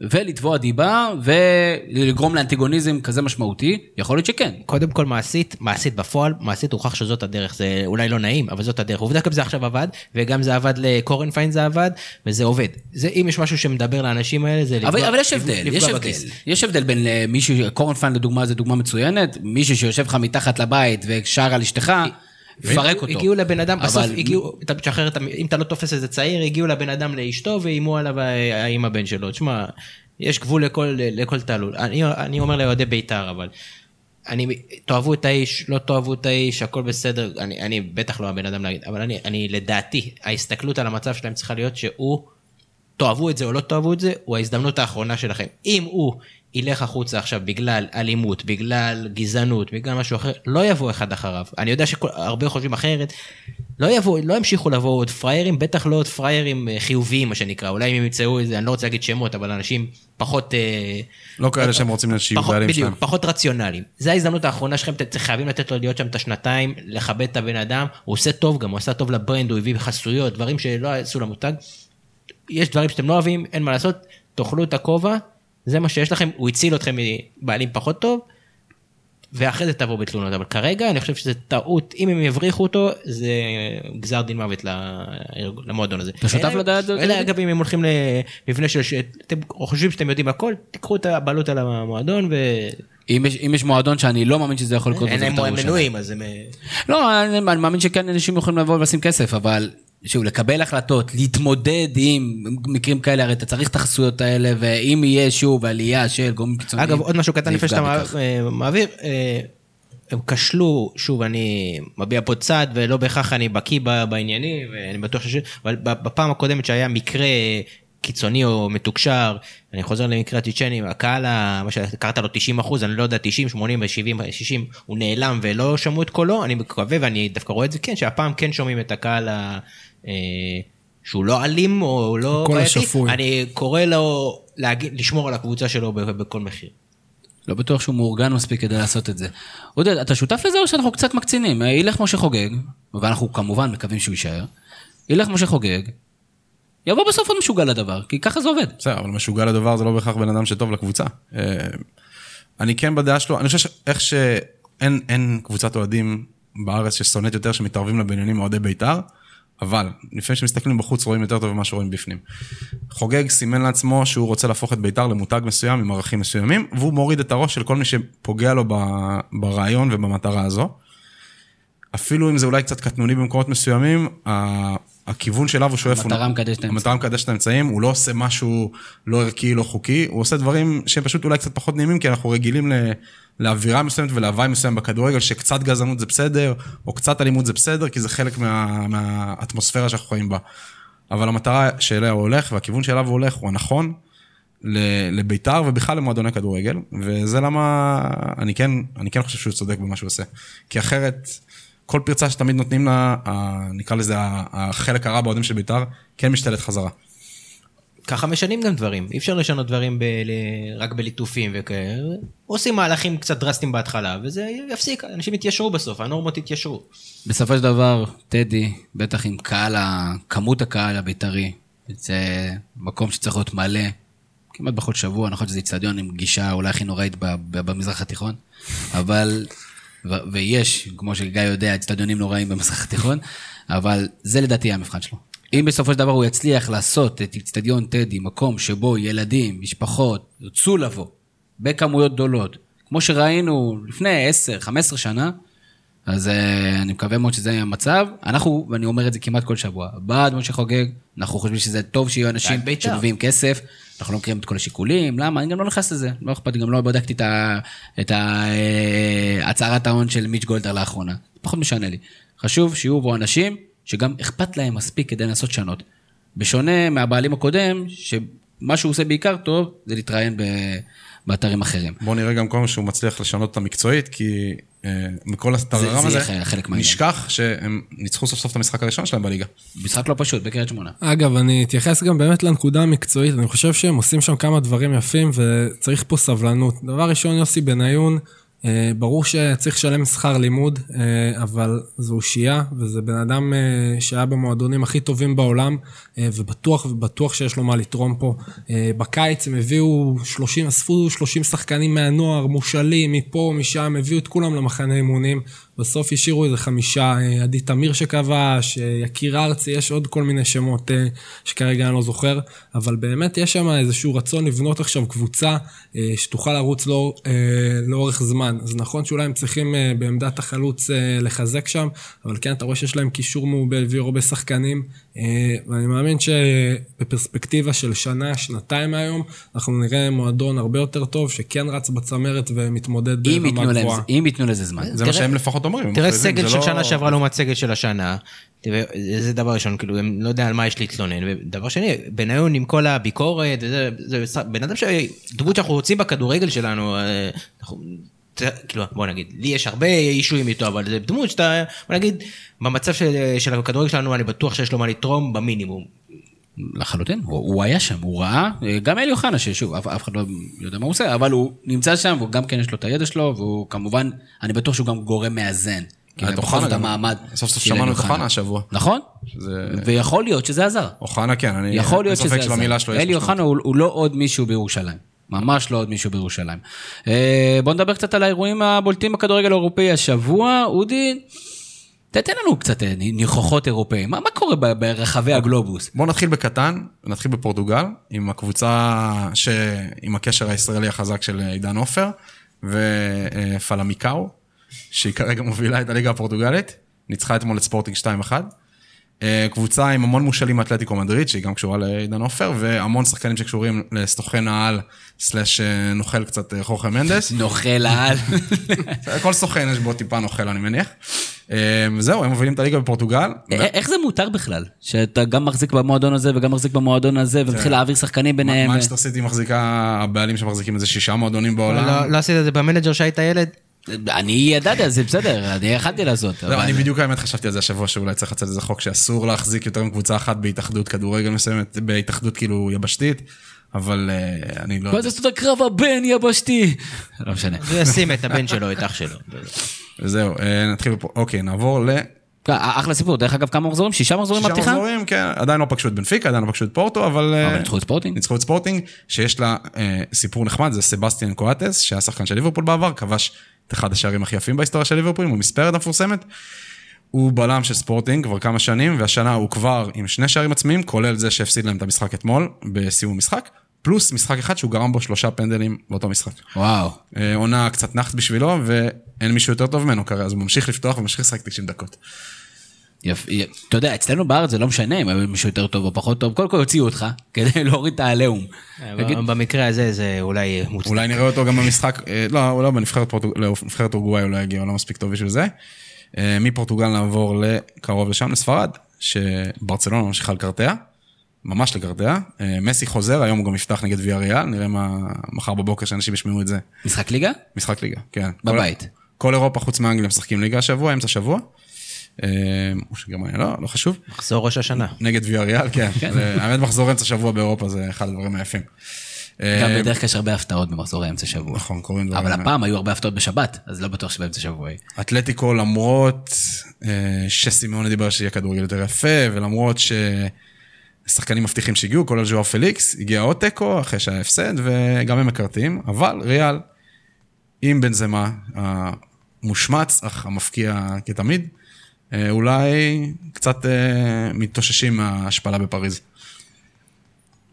ולתבוע דיבה ולגרום לאנטיגוניזם כזה משמעותי, יכול להיות שכן. קודם כל מעשית, מעשית בפועל, מעשית הוכח שזאת הדרך, זה אולי לא נעים, אבל זאת הדרך. עובדה גם זה עכשיו עבד, וגם זה עבד לקורנפיין זה עבד, וזה עובד. זה, אם יש משהו שמדבר לאנשים האלה, זה לפגוע, אבל, אבל יש הבדל, יש הבדל. יש הבדל בין אה, מישהו, קורנפיין לדוגמה זה דוגמה מצוינת, מישהו שיושב לך מתחת לבית ושר על אשתך. לפרק אותו. הגיעו לבן אדם, בסוף הגיעו, אתה משחרר, אם אתה לא תופס איזה צעיר, הגיעו לבן אדם לאשתו ואיימו עליו עם הבן שלו. תשמע, יש גבול לכל, לכל תעלול. אני, אני אומר לאוהדי בית"ר, אבל... אני, תאהבו את האיש, לא תאהבו את האיש, הכל בסדר, אני, אני בטח לא הבן אדם להגיד, אבל אני, אני לדעתי, ההסתכלות על המצב שלהם צריכה להיות שהוא, תאהבו את זה או לא תאהבו את זה, הוא ההזדמנות האחרונה שלכם. אם הוא ילך החוצה עכשיו בגלל אלימות, בגלל גזענות, בגלל משהו אחר, לא יבוא אחד אחריו. אני יודע שהרבה חושבים אחרת, לא יבוא, לא ימשיכו לבוא עוד פריירים, בטח לא עוד פריירים אה, חיוביים, מה שנקרא. אולי אם ימצאו איזה, אני לא רוצה להגיד שמות, אבל אנשים פחות... אה, לא כאלה שהם רוצים להשיב בעלים שלהם. בדיוק, פחות רציונליים. זה ההזדמנות האחרונה שלכם, אתם חייבים לתת לו להיות שם את השנתיים, לכבד את הבן אדם, הוא עושה טוב גם, הוא עשה טוב לברנד, הוא הביא חסויות, דברים שלא עשו למותג. יש דברים שאתם לא אוהבים, אין מה לעשות, תאכלו את הכובע, זה מה שיש לכם, הוא הציל אתכם מבעלים פחות טוב, ואחרי זה תבואו בתלונות, אבל כרגע אני חושב שזה טעות, אם הם יבריחו אותו, זה גזר דין מוות למועדון הזה. אתה שותף לדעת? אלא אגב, אם הם הולכים למבנה של, אתם חושבים שאתם יודעים הכל, תיקחו את הבעלות על המועדון ו... אם יש, אם יש מועדון שאני לא מאמין שזה יכול לקרות, אין להם מנויים, אז הם... לא, אני, אני מאמין שכן אנשים יכולים לבוא ולשים כסף, אבל שוב, לקבל החלטות, להתמודד עם מקרים כאלה, הרי אתה צריך את החסויות האלה, ואם יהיה שוב עלייה של גורמים קיצוניים... אגב, עוד משהו קטן לפני שאתה אה, מעביר, אה, הם כשלו, שוב, אני מביע פה צד, ולא בהכרח אני בקיא בעניינים, ואני בטוח ש... אבל בפעם הקודמת שהיה מקרה קיצוני או מתוקשר, אני חוזר למקרה הצ'צ'ני, הקהל, מה שקראת לו 90 אחוז, אני לא יודע, 90, 80 ו-70, 60, הוא נעלם ולא שמעו את קולו, אני מקווה ואני דווקא רואה את זה כן, שהפעם כן שומעים את הקהל ה... אה, שהוא לא אלים או לא בעייתי, אני קורא לו להגיד, לשמור על הקבוצה שלו בכל מחיר. לא בטוח שהוא מאורגן מספיק כדי לעשות את זה. עודד, אתה שותף לזה או שאנחנו קצת מקצינים? אה, ילך משה חוגג, ואנחנו כמובן מקווים שהוא יישאר, ילך משה חוגג, יבוא בסוף עוד משוגע לדבר, כי ככה זה עובד. בסדר, אבל משוגע לדבר זה לא בהכרח בן אדם שטוב לקבוצה. אה, אני כן בדעה שלו, אני חושב שאיך שאין קבוצת אוהדים בארץ ששונאת יותר שמתערבים לבניינים אוהדי בית"ר, אבל לפני שמסתכלים בחוץ רואים יותר טוב ממה שרואים בפנים. חוגג סימן לעצמו שהוא רוצה להפוך את בית"ר למותג מסוים עם ערכים מסוימים, והוא מוריד את הראש של כל מי שפוגע לו ברעיון ובמטרה הזו. אפילו אם זה אולי קצת קטנוני במקומות מסוימים, הכיוון שלו הוא שואף... המטרה מקדשת האמצעים. המטרה מקדשת את האמצעים, הוא לא עושה משהו לא ערכי, לא חוקי, הוא עושה דברים שהם פשוט אולי קצת פחות נעימים, כי אנחנו רגילים ל... לאווירה מסוימת ולהוואי מסוים בכדורגל, שקצת גזענות זה בסדר, או קצת אלימות זה בסדר, כי זה חלק מה, מהאטמוספירה שאנחנו חיים בה. אבל המטרה שאליה הוא הולך, והכיוון שאליו הוא הולך, הוא הנכון לביתר ובכלל למועדוני כדורגל, וזה למה אני כן, אני כן חושב שהוא צודק במה שהוא עושה. כי אחרת, כל פרצה שתמיד נותנים לה, נקרא לזה החלק הרע באוהדים של ביתר, כן משתלט חזרה. ככה משנים גם דברים, אי אפשר לשנות דברים ב- רק בליטופים וכאלה, עושים מהלכים קצת דרסטיים בהתחלה, וזה יפסיק, אנשים יתיישרו בסוף, הנורמות יתיישרו. בסופו של דבר, טדי, בטח עם קהל, כמות הקהל הבית"רי, זה מקום שצריך להיות מלא, כמעט בכל שבוע, נכון שזה איצטדיון עם גישה אולי הכי נוראית במזרח התיכון, אבל, ו- ויש, כמו שגיא יודע, איצטדיונים נוראים במזרח התיכון, אבל זה לדעתי המבחן שלו. אם בסופו של דבר הוא יצליח לעשות את אצטדיון טדי, מקום שבו ילדים, משפחות, ירצו לבוא בכמויות גדולות, כמו שראינו לפני 10-15 שנה, אז uh, אני מקווה מאוד שזה יהיה המצב. אנחנו, ואני אומר את זה כמעט כל שבוע, בעד משה חוגג, אנחנו חושבים שזה טוב שיהיו אנשים בעד בית"ר. שמביאים כסף, אנחנו לא מכירים את כל השיקולים, למה? אני גם לא נכנס לזה, לא אכפת גם לא בדקתי את אה, הצהרת ההון של מיץ' גולדהר לאחרונה, פחות משנה לי. חשוב שיהיו בו אנשים שגם אכפת להם מספיק כדי לנסות לשנות. בשונה מהבעלים הקודם, שמה שהוא עושה בעיקר טוב, זה להתראיין ב- באתרים אחרים. בוא נראה גם כל מה שהוא מצליח לשנות אותה מקצועית, כי אה, מכל הטררם זה הזה, יהיה חלק מהעניין. נשכח שהם ניצחו סוף סוף את המשחק הראשון שלהם בליגה. משחק לא פשוט בקריית שמונה. אגב, אני אתייחס גם באמת לנקודה המקצועית, אני חושב שהם עושים שם כמה דברים יפים וצריך פה סבלנות. דבר ראשון, יוסי בניון, ברור שצריך לשלם שכר לימוד, אה, אבל זו אושייה, וזה בן אדם אה, שהיה במועדונים הכי טובים בעולם, אה, ובטוח ובטוח שיש לו מה לתרום פה. אה, בקיץ הם הביאו 30, אספו 30 שחקנים מהנוער, מושאלים, מפה, משם, הביאו את כולם למחנה אימונים. בסוף השאירו איזה חמישה, אה, עדי תמיר שכבש, אה, יקיר ארצי, יש עוד כל מיני שמות אה, שכרגע אני לא זוכר, אבל באמת יש שם איזשהו רצון לבנות עכשיו קבוצה שתוכל לרוץ לא, לאורך זמן. אז נכון שאולי הם צריכים בעמדת החלוץ לחזק שם, אבל כן, אתה רואה שיש להם קישור מעובה, הביאו הרבה שחקנים, ואני מאמין שבפרספקטיבה של שנה, שנתיים מהיום, אנחנו נראה מועדון הרבה יותר טוב, שכן רץ בצמרת ומתמודד ברמה גבוהה. אם ייתנו לזה זמן. זה מה שהם לפחות אומרים. תראה סגל של לא- שנה שעברה לעומת סגל של השנה. זה דבר ראשון, כאילו, הם לא יודע על מה יש להתלונן. ודבר שני, בניון עם כל הביקורת, זה בן אדם ש... דמות שאנחנו רוצים בכדורגל שלנו, אה, אנחנו... כאילו, בוא נגיד, לי יש הרבה אישויים איתו, אבל זה דמות שאתה, בוא נגיד, במצב של, של הכדורגל שלנו, אני בטוח שיש לו מה לתרום במינימום. לחלוטין, הוא, הוא היה שם, הוא ראה, גם אלי אוחנה, ששוב, אף, אף אחד לא יודע מה הוא עושה, אבל הוא נמצא שם, והוא גם כן יש לו את הידע שלו, והוא כמובן, אני בטוח שהוא גם גורם מאזן. כי בכל זאת גם. המעמד סוף סוף שמענו את אוחנה השבוע. נכון, שזה- ויכול להיות שזה עזר. אוחנה כן, אני... יכול להיות אין שזה ספק עזר. אלי. אוחנה הוא, הוא לא עוד מישהו בירושלים. ממש לא עוד מישהו בירושלים. אה, בוא נדבר קצת על האירועים הבולטים בכדורגל האירופאי השבוע. אודי, תתן לנו קצת אה, ניחוחות אירופאים. מה, מה קורה ברחבי הגלובוס? בואו נתחיל בקטן, נתחיל בפורטוגל, עם הקבוצה ש... עם הקשר הישראלי החזק של עידן עופר, ופלמיקאו, שהיא כרגע מובילה את הליגה הפורטוגלית, ניצחה אתמול את ספורטינג 2-1. אה, קבוצה עם המון מושאלים מאתלטיקו מדריד, שהיא גם קשורה לעידן עופר, והמון שחקנים שקשורים לסוכן העל, סלאש אה, נוכל קצת אה, חורכה מנדס. נוכל העל. כל סוכן יש בו טיפה נוכל, אני מניח. אה, זהו, הם מובילים את הליגה בפורטוגל. א- איך זה מותר בכלל? שאתה גם מחזיק במועדון הזה וגם מחזיק במועדון הזה, ומתחיל להעביר שחקנים ביניהם. מנצ'סטר סיטי מחזיקה, הבעלים שמחזיקים איזה שישה מועדונים בעולם. לא, לא עשית את זה ב manager שהיית ילד? אני ידעתי על זה, בסדר, אני יכלתי לעשות. לא, אני בדיוק האמת חשבתי על זה השבוע שאולי צריך לצאת איזה חוק שאסור להחזיק יותר מקבוצה אחת בהתאחדות כדורגל מסוימת, בהתאחדות כאילו יבשתית, אבל אה, אני לא זה זאת הקרב הבין יבשתי? לא משנה. הוא ישים את הבן שלו, את אח שלו. זהו, אה, נתחיל פה, אוקיי, נעבור ל... אחלה סיפור, דרך אגב כמה מחזורים? שישה מחזורים שישה בפתיחה? מחזורים, כן, עדיין לא פגשו את בנפיקה, עדיין לא פגשו את פורטו, אבל... אה, אבל ניצחו את ספורטינג. ניצחו את ספורטינג, שיש לה אה, סיפור נחמד, זה סבסטיאן קואטס, שהיה שחקן של ליברפול בעבר, כבש את אחד השערים הכי יפים בהיסטוריה של ליברפול, עם המספרת המפורסמת. הוא בלם של ספורטינג כבר כמה שנים, והשנה הוא כבר עם שני שערים עצמיים, כולל זה שהפסיד להם את המשחק אתמול, בסיום המשחק, פלוס משחק אחד שהוא גרם בו שלושה פנדלים באותו משחק. וואו. אה, עונה קצת נחת בשבילו, ואין מישהו יותר טוב ממנו כרגע, אז הוא ממשיך לפתוח וממשיך לשחק 90 דקות. יפ- י- אתה יודע, אצלנו בארץ זה לא משנה אם היה מישהו יותר טוב או פחות טוב, קודם כל הוציאו אותך כדי להוריד את העליהום. תגיד, במקרה הזה זה אולי מוצדק. אולי נראה אותו גם במשחק, אה, לא, הוא לא בנבחרת לא, אורוגוואי הוא לא יגיע, הוא לא מספיק טוב בשביל זה. אה, מפורטוגל נעבור לקרוב לשם, לספרד, שברצלונה ממשיכה לקרטע, ממש לקרטע. אה, מסי חוזר, היום הוא גם יפתח נגד ויה ריאל, נראה מה מחר בבוקר שאנשים ישמעו את זה. משחק ליגה? משחק ליגה, כן. בבית. כל, כל אירופה חוץ מאנגליה משחקים ליגה השבוע, אמצע שבוע. אה, או שגרמניה לא, לא חשוב. מחזור ראש השנה. נגד ויה ריאל, כן. זה- האמת מחזור אמצע שבוע באירופה זה אחד הדברים היפים. גם אה, בדרך כלל יש הרבה הפתעות במחזורי אמצע שבוע. נכון, קורים דברים. אבל הפעם היו הרבה הפתעות בשבת, אז לא בטוח שבאמצע שבוע יהיה. אתלטיקו למרות שסימאונה דיבר שיהיה כדורגל יותר יפה, ולמרות ששחקנים מבטיחים שהגיעו, כולל ז'ואר פליקס, הגיע עוד תיקו אחרי שהיה הפסד, וגם הם מקרטעים, אבל ריאל, עם בנזמה המושמץ, אך המפקיע כתמיד, אה, אולי קצת אה, מתאוששים מההשפלה בפריז.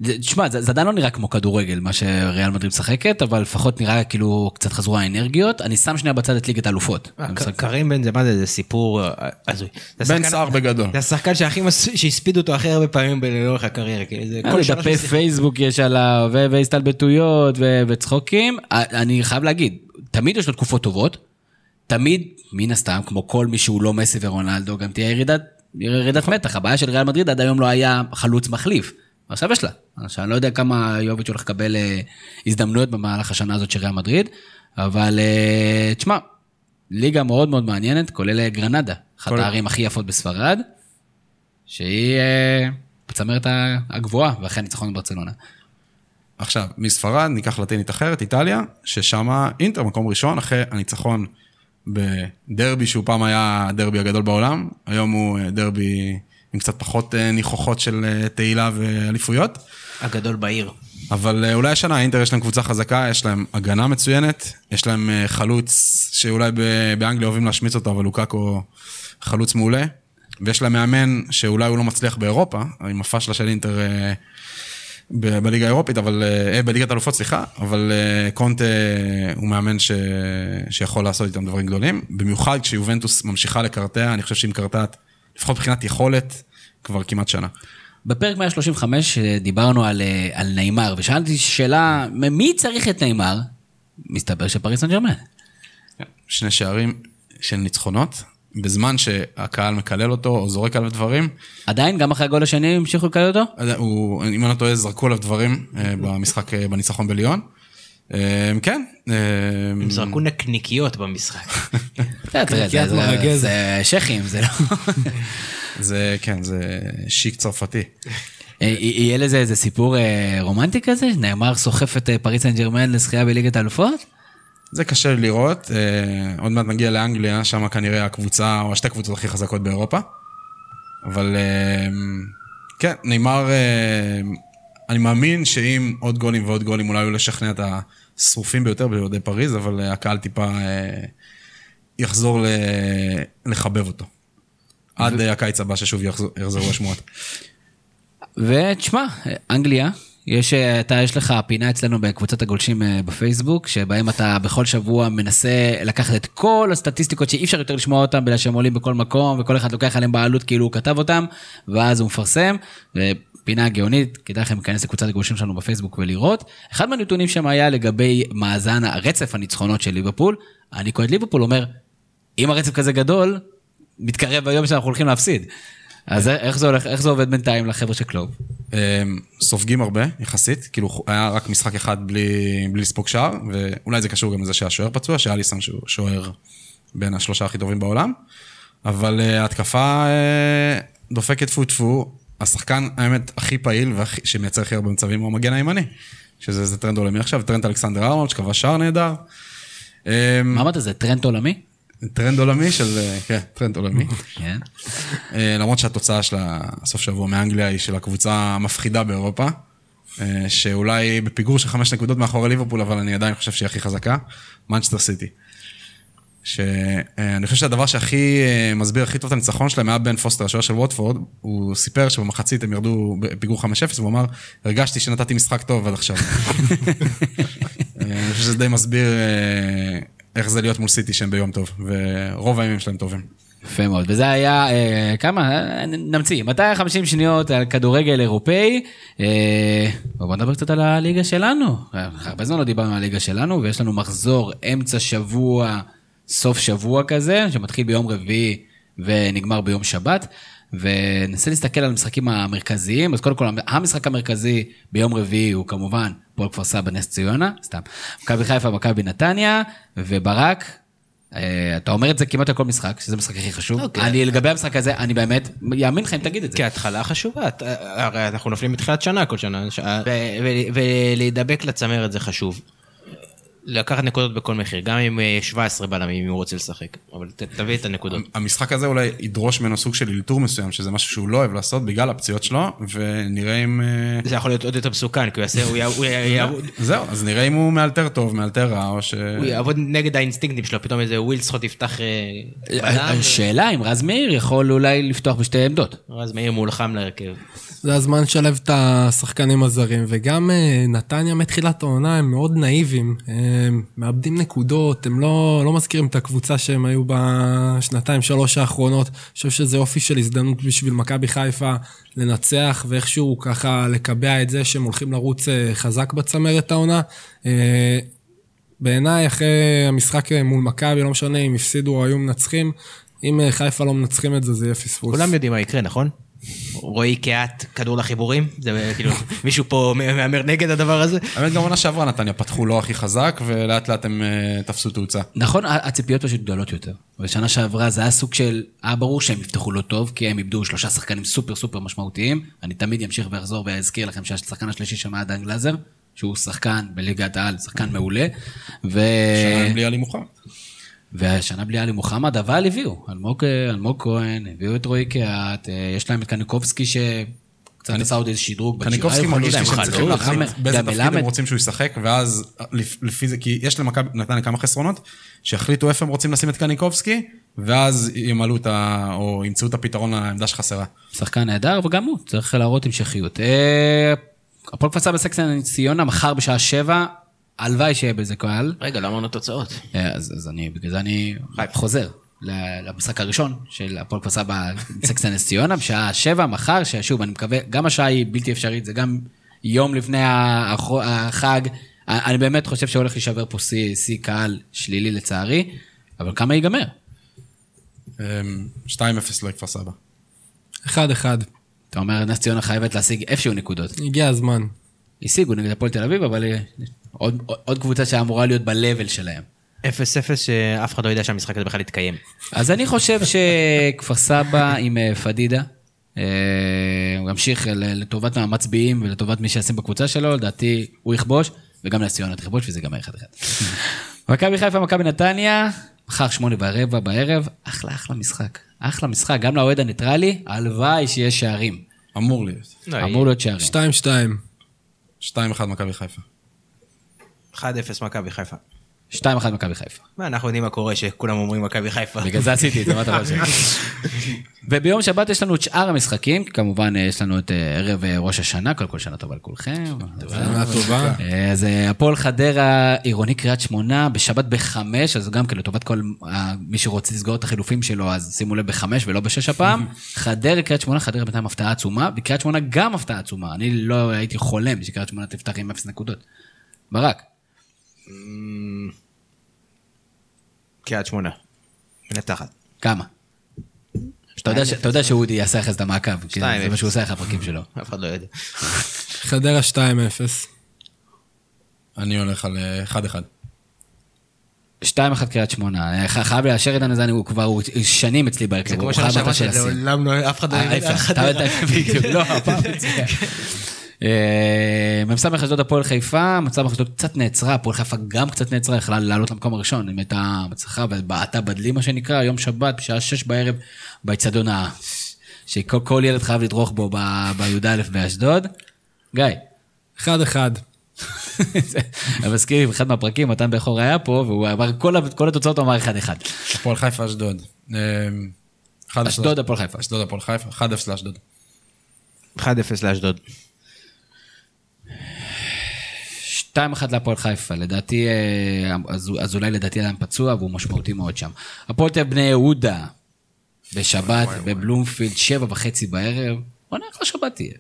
תשמע, זה, זה עדיין לא נראה כמו כדורגל, מה שריאל מדריד משחקת, אבל לפחות נראה כאילו קצת חזרו האנרגיות. אני שם שנייה בצד את ליגת האלופות. המשחק- קרים בן זה מה זה, זה סיפור אה, הזוי. בן סער בגדול. זה השחקן שהכי מס- שהספידו אותו הכי הרבה פעמים ב- לאורך הקריירה. כאילו, אה, כל שלוש דפי פייסבוק יש עליו, והסתלבטויות ו- וצחוקים. אה, אני חייב להגיד, תמיד יש לו תקופות טובות, תמיד, מן הסתם, כמו כל מי שהוא לא מסי ורונלדו, גם תהיה ירידת, ירידת מתח. הבעיה של ריאל מדריד עד היום לא היה חלוץ מחליף. עכשיו יש לה. עכשיו אני לא יודע כמה יוביץ' הולך לקבל אה, הזדמנויות במהלך השנה הזאת של ריאל מדריד, אבל אה, תשמע, ליגה מאוד מאוד מעניינת, כולל אה, גרנדה, אחת כל- הערים הכי יפות בספרד, שהיא בצמרת הגבוהה, ואחרי הניצחון בברצלונה. עכשיו, מספרד ניקח לטינית אחרת, איטליה, ששם אינטר מקום ראשון אחרי הניצחון בדרבי שהוא פעם היה הדרבי הגדול בעולם, היום הוא דרבי עם קצת פחות אה, ניחוחות של אה, תהילה ואליפויות. הגדול בעיר. אבל אה, אולי השנה האינטר יש להם קבוצה חזקה, יש להם הגנה מצוינת, יש להם חלוץ שאולי באנגליה אוהבים להשמיץ אותו, אבל לוקאקו חלוץ מעולה. ויש להם מאמן שאולי הוא לא מצליח באירופה, עם הפאשלה של אינטר ב- בליגה האירופית, אבל, אה, בליגת האלופות, סליחה, אבל אה, קונטה הוא מאמן ש, שיכול לעשות איתם דברים גדולים, במיוחד כשיובנטוס ממשיכה לקרטע, אני חושב שהיא מקרטעת, לפחות מבחינת יכולת, כבר כמעט שנה. בפרק 135 אה, דיברנו על, אה, על נאמר, ושאלתי שאלה, מי צריך את נאמר? מסתבר שפריס סן ג'רמן. שני שערים של ניצחונות, בזמן שהקהל מקלל אותו או זורק עליו דברים, עדיין, גם אחרי הגול השני המשיכו לקלל אותו? הוא, אם אני לא טועה, זרקו עליו דברים אה, במשחק, אה, בניצחון בליון. אה, כן, אה, הם זרקו נקניקיות במשחק. זה- שכים, זה לא... זה, כן, זה שיק צרפתי. אה, יהיה לזה איזה סיפור אה, רומנטי כזה? נאמר סוחף את אה, פריס סן ג'רמן לזכייה בליגת האלופות? זה קשה לראות, עוד מעט נגיע לאנגליה, שם כנראה הקבוצה, או השתי קבוצות הכי חזקות באירופה. אבל כן, נאמר, אני מאמין שאם עוד גולים ועוד גולים אולי הוא לשכנע את השרופים ביותר באוהדי פריז, אבל אה, הקהל טיפה אה, יחזור לחבב אותו. עד אה, הקיץ הבא ששוב יחזרו השמועות. ותשמע, אנגליה, יש, אתה, יש לך פינה אצלנו בקבוצת הגולשים בפייסבוק, שבהם אתה בכל שבוע מנסה לקחת את כל הסטטיסטיקות שאי אפשר יותר לשמוע אותם בגלל שהם עולים בכל מקום, וכל אחד לוקח עליהם בעלות כאילו הוא כתב אותם, ואז הוא מפרסם. פינה גאונית, כדאי לכם להיכנס לקבוצת הגולשים שלנו בפייסבוק ולראות. אחד מהנתונים שם היה לגבי מאזן הרצף הניצחונות של ליברפול. אני כועד ליברפול אומר, אם הרצף כזה גדול, מתקרב היום שאנחנו הולכים להפסיד. אז איך זה הולך, איך זה עובד בינתיים לחבר'ה של קלוב? אה, סופגים הרבה יחסית, כאילו היה רק משחק אחד בלי, בלי לספוג שער, ואולי זה קשור גם לזה שהשוער פצוע, שאליסון שהוא שוער בין השלושה הכי טובים בעולם, אבל אה, ההתקפה אה, דופקת טפו טפו, השחקן האמת הכי פעיל ושמייצר הכי הרבה מצבים הוא המגן הימני, שזה זה טרנד עולמי עכשיו, טרנד אלכסנדר ארנולד שכבש שער נהדר. אה, מה אמרת, זה טרנד עולמי? טרנד עולמי של, אה, כן, טרנד עולמי. כן. אה, למרות שהתוצאה של הסוף שבוע מאנגליה היא של הקבוצה המפחידה באירופה, אה, שאולי בפיגור של חמש נקודות מאחורי ליברפול, אבל אני עדיין חושב שהיא הכי חזקה, מנצ'סטר סיטי. שאני חושב שהדבר שהכי אה, מסביר הכי טוב את הניצחון שלהם היה בן פוסטר, השוער של ווטפורד, הוא סיפר שבמחצית הם ירדו בפיגור 5-0, והוא אמר, הרגשתי שנתתי משחק טוב עד עכשיו. אה, אני חושב שזה די מסביר אה, איך זה להיות מול סיטי שהם ביום טוב, ורוב הימים שלהם טובים. יפה מאוד, וזה היה, אה, כמה? נמציא, 250 שניות על כדורגל אירופאי. אה, בוא נדבר קצת על הליגה שלנו. הרבה זמן לא דיברנו על הליגה שלנו, ויש לנו מחזור אמצע שבוע, סוף שבוע כזה, שמתחיל ביום רביעי ונגמר ביום שבת. וננסה להסתכל על המשחקים המרכזיים, אז קודם כל המשחק המרכזי ביום רביעי הוא כמובן פועל כפר סבא נס ציונה, סתם, מכבי חיפה, מכבי נתניה, וברק, אה, אתה אומר את זה כמעט על כל משחק, שזה המשחק הכי חשוב. אוקיי. אני לגבי המשחק הזה, אני באמת, יאמין לך אם תגיד את זה. כהתחלה חשובה, אתה- הרי אנחנו נופלים מתחילת שנה כל שנה, ולהידבק לצמרת זה חשוב. לקחת נקודות בכל מחיר, גם עם אה, 17 בלמים אם הוא רוצה לשחק, אבל ת- תביא את הנקודות. המשחק הזה אולי ידרוש ממנו סוג של אלתור מסוים, שזה משהו שהוא לא אוהב לעשות בגלל הפציעות שלו, ונראה אם... אה, זה יכול להיות עוד יותר מסוכן, כי הוא יעשה, הוא הוא יע- יעבוד- זהו, אז נראה אם הוא מאלתר טוב, מאלתר רע, או ש... הוא יעבוד נגד האינסטינקטים שלו, פתאום איזה ווילסחוט יפתח אה, בלם, השאלה אם רז מאיר יכול אולי לפתוח בשתי עמדות. ואז מאיר מולחם להרכב. זה הזמן לשלב את השחקנים הזרים, וגם אה, נתניה מתחילת העונה הם מאוד נאיבים, הם מאבדים נקודות, הם לא, לא מזכירים את הקבוצה שהם היו בשנתיים שלוש האחרונות. אני חושב שזה אופי של הזדמנות בשביל מכבי חיפה לנצח, ואיכשהו ככה לקבע את זה שהם הולכים לרוץ אה, חזק בצמרת העונה. אה, בעיניי, אחרי המשחק מול מכבי, לא משנה אם הפסידו או היו מנצחים, אם חיפה לא מנצחים את זה, זה יהיה פספוס. כולם יודעים מה יקרה, נכון? רועי קהת, כדור לחיבורים? זה כאילו, מישהו פה מהמר נגד הדבר הזה? האמת, גם עונה שעברה נתניה פתחו לא הכי חזק, ולאט לאט הם אה, תפסו תאוצה. נכון, הציפיות פשוט גדולות יותר. בשנה שעברה זה היה סוג של, היה ברור שהם יפתחו לא טוב, כי הם איבדו שלושה שחקנים סופר סופר משמעותיים. אני תמיד אמשיך ואחזור ואזכיר לכם שהשחקן השלישי שם היה דן גלאזר, שהוא שחקן בליגת העל, שחקן מעולה. ו... שנה בלי עלי מוחמד. והשנה בלי עלי מוחמד, אבל הביאו, אלמוג, אלמוג כהן, הביאו את רועי קהת, אה, יש להם את קניקובסקי שקצת עשה עוד איזה שדרוג. בשירה קניקובסקי מרגיש לי הם שהם צריכים להחליט באיזה תפקיד הם. רוצים שהוא ישחק, ואז לפ- לפי זה, כי יש למכבי נתניה כמה חסרונות, שיחליטו איפה הם רוצים לשים את קניקובסקי, ואז ימלאו את ה... או ימצאו את הפתרון לעמדה שחסרה. שחקן נהדר, וגם הוא צריך להראות המשכיות. אה, הפועל סבא סקציה ציונה, מחר בשעה שבע, הלוואי שיהיה בזה קהל. רגע, לא אמרנו תוצאות. אה, אז, אז אני, בגלל זה אני חוזר ל- למשחק הראשון של הפועל כפר סבא סקציה נס ציונה, בשעה שבע, מחר, ששוב, אני מקווה, גם השעה היא בלתי אפשרית, זה גם יום לפני החג. אני באמת חושב שהולך להישבר פה שיא שיא קהל שלילי לצערי, אבל כמה ייגמר? אמ, 2-0 לכפר סבא. אחד אחד, אתה אומר, נס ציונה חייבת להשיג איפשהו נקודות. הגיע הזמן. השיגו נגד הפועל תל אביב, אבל אה, עוד, עוד קבוצה שאמורה להיות ב-level שלהם. 0-0 שאף אחד לא יודע שהמשחק הזה בכלל יתקיים. אז אני חושב שכפר סבא עם אה, פדידה, אה, הוא ימשיך ל- לטובת המצביעים ולטובת מי שישים בקבוצה שלו, לדעתי הוא יכבוש, וגם נס ציונה תכבוש, וזה ייגמר אחד אחד. מכבי חיפה, מכבי נתניה, מחר שמונה ורבע בערב, אחלה אחלה משחק. אחלה משחק, גם לאוהד הניטרלי, הלוואי שיש שערים. אמור להיות. אמור להיות שערים. שתיים שתיים. 2-1 מכבי חיפה. 1-0 מכבי חיפה. 2-1 מכבי חיפה. מה, אנחנו יודעים מה קורה שכולם אומרים מכבי חיפה. בגלל זה עשיתי את זה, מה אתה חושב? וביום שבת יש לנו את שאר המשחקים, כמובן אה, יש לנו את אה, ערב אה, ראש השנה, קודם כל שנה טובה לכולכם. שנה טובה. אז הפועל חדרה, עירוני קריית שמונה, בשבת בחמש, אז גם כן לטובת כל מי שרוצה לסגור את החילופים שלו, אז שימו לב בחמש ולא בשש הפעם. חדרה, קריית שמונה, חדרה בינתיים הפתעה עצומה, וקריית שמונה גם הפתעה עצומה. אני לא הייתי חולם שקריית שמונה תפתח עם אפס נקודות. ברק, קריית שמונה. מנתחת. כמה? אתה יודע שאודי יעשה אחרי זה את המעקב, שתיים זה מה. שהוא עושה אחרי הפרקים שלו. אף אחד לא יודע. חדרה 2-0. אני הולך על אה, 1-1. 2-1 קריית שמונה, אה, חייב לאשר איתנו את זה, אני- הוא כבר שנים אצלי בהרכב, זה כמו שנה מטה שעברה. שלעולם לא, אף אחד לא אה, ההפך, אתה. יודע, בדיוק, לא, הפעם. אה, מ"ס אשדוד הפועל חיפה, מצב אשדוד קצת נעצרה, הפועל חיפה גם קצת נעצרה, יכלה לעלות למקום הראשון, אם הייתה מצליחה ובעטה בדלי מה שנקרא, יום שבת בשעה שש בערב, באיצטדיון ה... שכל כל ילד חייב לדרוך בו בי"א באשדוד. גיא. אחד אחד. אני מזכיר, באחד מהפרקים, מתן בכור היה פה, והוא אמר, כל התוצאות הוא אמר 1-1. הפועל חיפה אשדוד. 1-0 אשדוד, הפועל חיפה. אשדוד הפועל חיפה, 1-0 לאשדוד. 1-0 לאשדוד. 2-1 להפועל חיפה, לדעתי, אה, אז אזולאי לדעתי עדיין פצוע והוא משמעותי מאוד שם. הפועל תל אביב בני יהודה, בשבת, בבלומפילד, שבע וחצי בערב, בוא נראה איך השבת תהיה.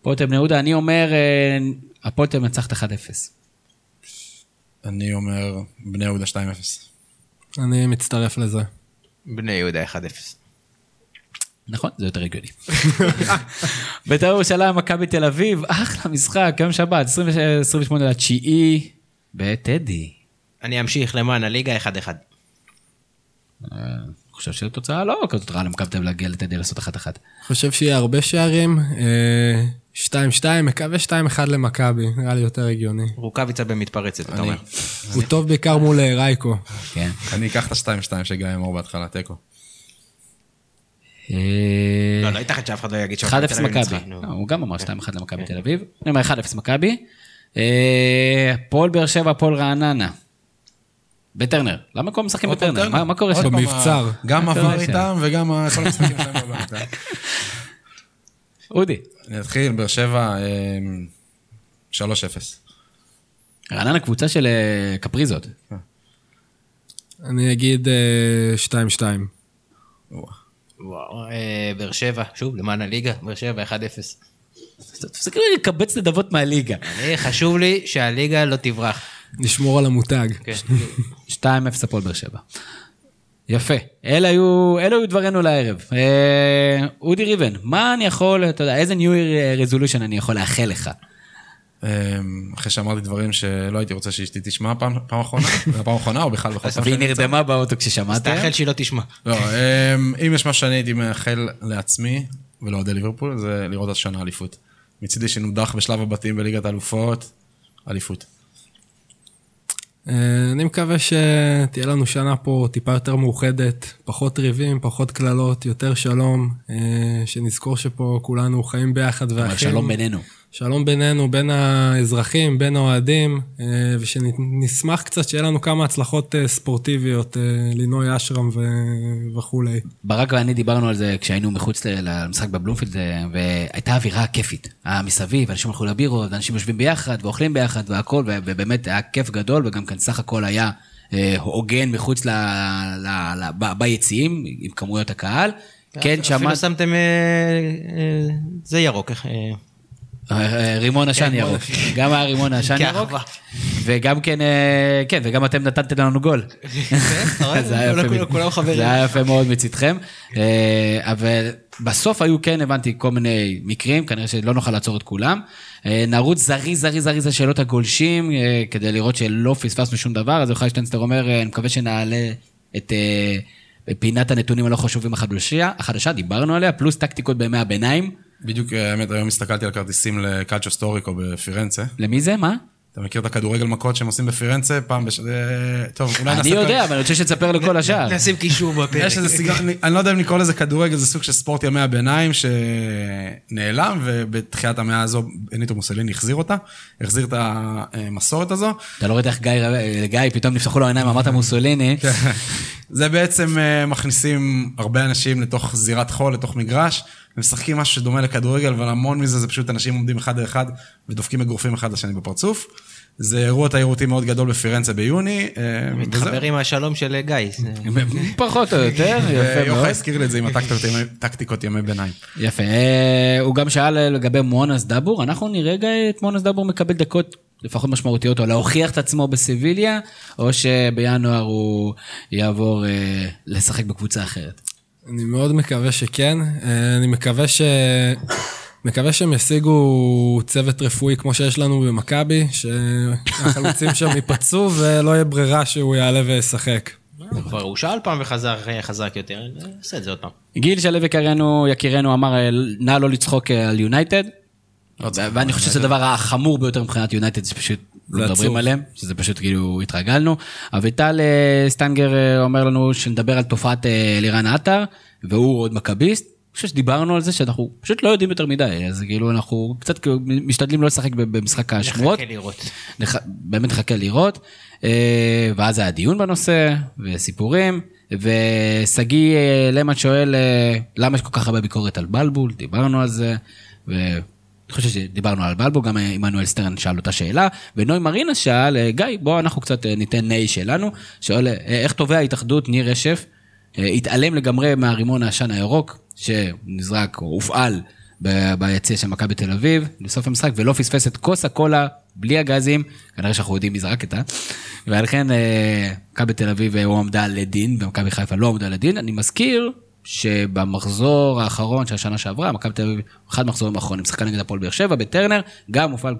הפועל תל אביב בני יהודה, אני אומר, אה, הפועל תל אביב מנצחת 1-0. אני אומר, בני יהודה 2-0. אני מצטרף לזה. בני יהודה 1-0. נכון, זה יותר הגיוני. בית"ר ירושלים, מכבי תל אביב, אחלה משחק, יום שבת, 28 לתשיעי, בטדי. אני אמשיך למען הליגה 1-1. אה, אני חושב שזו תוצאה לא כזאת רעה למכבי תל אביב להגיע לטדי לעשות אחת אחת. חושב שיהיה הרבה שערים. אה, 2-2, מקווה 2-1 למכבי, נראה לי יותר הגיוני. רוקאביצה במתפרצת, אתה אומר. הוא טוב בעיקר מול אה, רייקו. כן. אני אקח את ה-2-2 של גיא אמור בהתחלה, תיקו. אה, לא, לא ייתכן שאף אחד לא יגיד 1-0 שמכבי תל אביב מכבי. לא, הוא גם אמר 2-1 למכבי תל אביב. אני אומר 1-0 מכבי. אה, הפועל באר שבע, הפועל רעננה. בטרנר. למה כל משחקים בטרנר? טרנר? מה- קורה שם? במבצר. גם עבר? איתם וגם כל המשחקים שלהם בבית. אודי. אני אתחיל, באר שבע, אה, 3-0. רעננה קבוצה של אה, קפריזות. אני אגיד אה, 2-2. וואו, אה, באר שבע, שוב, למען הליגה, באר שבע 1-0. תפסיקו לקבץ נדבות מהליגה. אני, חשוב לי שהליגה לא תברח. נשמור על המותג. כן. 2-0 הפועל באר שבע. יפה. אלה היו, אלה היו דברינו לערב. אה, אודי ריבן, מה אני יכול, אתה יודע, איזה New Year resolution אני יכול לאחל לך? אה, אחרי שאמרתי דברים שלא הייתי רוצה שאשתי תשמע פעם אחרונה, פעם אחרונה או בכלל בכל פעם והיא. נרדמה באוטו כששמעת. אז תאחל שהיא לא תשמע. לא, אה, אם יש משהו שאני הייתי מאחל לעצמי ולאוהדי ליברפול, זה לראות השנה אליפות. מצידי שנודח בשלב הבתים בליגת האלופות, אליפות. אה, אני מקווה שתהיה לנו שנה פה טיפה יותר מאוחדת, פחות ריבים, פחות קללות, יותר שלום, אה, שנזכור שפה כולנו חיים ביחד אבל ואחים. שלום בינינו. שלום בינינו, בין האזרחים, בין האוהדים, אה, ושנשמח קצת שיהיה לנו כמה הצלחות אה, ספורטיביות, אה, לינוי אשרם ו- וכולי. ברק ואני דיברנו על זה כשהיינו מחוץ למשחק בבלומפילד, והייתה אווירה כיפית. היה מסביב, אנשים הלכו לבירות, ואנשים יושבים ביחד, ואוכלים ביחד, והכל, ו- ובאמת היה כיף גדול, וגם כן סך הכל היה הוגן מחוץ ל... ל- ל- ב- ביציעים, עם כמויות הקהל. כן, אפילו שמעת... שמתם, אה, אה, זה ירוק. רימון עשן כן, ירוק. גם היה רימון עשן ירוק. וגם כן, אה, כן, וגם אתם נתתם לנו גול. רואה? זה היה יפה מאוד מצידכם. אה, אבל בסוף היו כן, הבנתי, כל מיני מקרים, כנראה שלא נוכל לעצור את כולם. אה, נרוץ זריז, זריז, זריז לשאלות הגולשים, כדי לראות שלא פספסנו שום דבר. אז יוחאי שטיינסטר אומר, אני מקווה שנעלה את פינת הנתונים הלא חשובים החדשה, החדשה, דיברנו עליה, פלוס טקטיקות בימי הביניים. בדיוק, אה, האמת, היום הסתכלתי על כרטיסים לקלצ'ו סטוריקו בפירנצה. למי זה? מה? אתה מכיר את הכדורגל מכות שהם עושים בפירנצה? פעם בש... אה, טוב, אולי אני נעשה... יודע, אבל אני רוצה שתספר לכל השאר. נשים קישור בפרק. יש איזה סגנון, אני- אני לא יודע אם לקרוא לזה כדורגל, זה סוג של ספורט ימי הביניים שנעלם, ובתחילת המאה הזו בניטו מוסליני החזיר אותה, החזיר את המסורת הזו. אתה לא רואה איך גיא, גיא פתאום נפתחו לו העיניים, אמרת מוסוליני. זה בעצם אה, מכניסים הרבה אנשים לתוך זירת חול, לתוך מגרש, ומשחקים משהו שדומה לכדורגל, אבל המון מזה זה פשוט אנשים עומדים אחד על אחד ודופקים אגרופים אחד לשני בפרצוף. זה אירוע תיירותי מאוד גדול בפירנצה ביוני. אה. מתחבר עם השלום של גיא. פחות או יותר, יפה מאוד. ויוחאי הזכיר לי את זה עם הטקטיקות ימי- ביניים. יפה. אה, הוא גם שאל לגבי מואנס דבור, אנחנו נראה גיא את מואנס דבור מקבל דקות לפחות משמעותיות, או להוכיח את עצמו בסביליה, או שבינואר הוא יעבור אה, לשחק בקבוצה אחרת. אני מאוד מקווה שכן. אה, אני מקווה ש... מקווה שהם ישיגו צוות רפואי כמו שיש לנו במכבי, שהחלוצים שם ייפצעו ולא יהיה ברירה שהוא יעלה וישחק. הוא כבר הושאל פעם וחזר חזק יותר, נעשה את זה עוד פעם. גיל שלו יקרנו, יקירנו, אמר, אה, נא לא לצחוק אה, על יונייטד. ואני חושב שזה הדבר החמור ביותר מבחינת יונייטד, זה פשוט לא מדברים עצוב. עליהם, שזה פשוט כאילו התרגלנו. אביטל אה, סטנגר אה, אומר לנו שנדבר על תופעת אה, אלירן עטר, והוא עוד מכביסט. אני חושב שדיברנו על זה שאנחנו פשוט לא יודעים יותר מדי, אז כאילו אנחנו קצת כאילו משתדלים לא לשחק במשחק השמועות. נחכה לראות. נח... באמת נחכה לראות. ואז היה דיון בנושא, וסיפורים, ושגיא למן שואל למה יש כל כך הרבה ביקורת על בלבול, דיברנו על זה, ואני חושב שדיברנו על בלבול, גם עמנואל סטרן שאל אותה שאלה, ונוי מרינה שאל, אה, גיא, בוא אנחנו קצת אה, ניתן ניי שלנו, שואל אה, איך תובע ההתאחדות ניר רשף התעלם לגמרי מהרימון העשן הירוק, שנזרק או הופעל ביציע של מכבי תל אביב, בסוף המשחק, ולא פספס את כוס הקולה בלי הגזים, כנראה שאנחנו יודעים מי זרק אותה, ולכן אה, מכבי תל אביב הועמדה לדין, ומכבי חיפה לא הועמדה לדין. אני מזכיר שבמחזור האחרון של השנה שעברה, מכבי תל אביב, אחד המחזורים האחרונים, שיחקה נגד הפועל באר שבע בטרנר, גם הופעל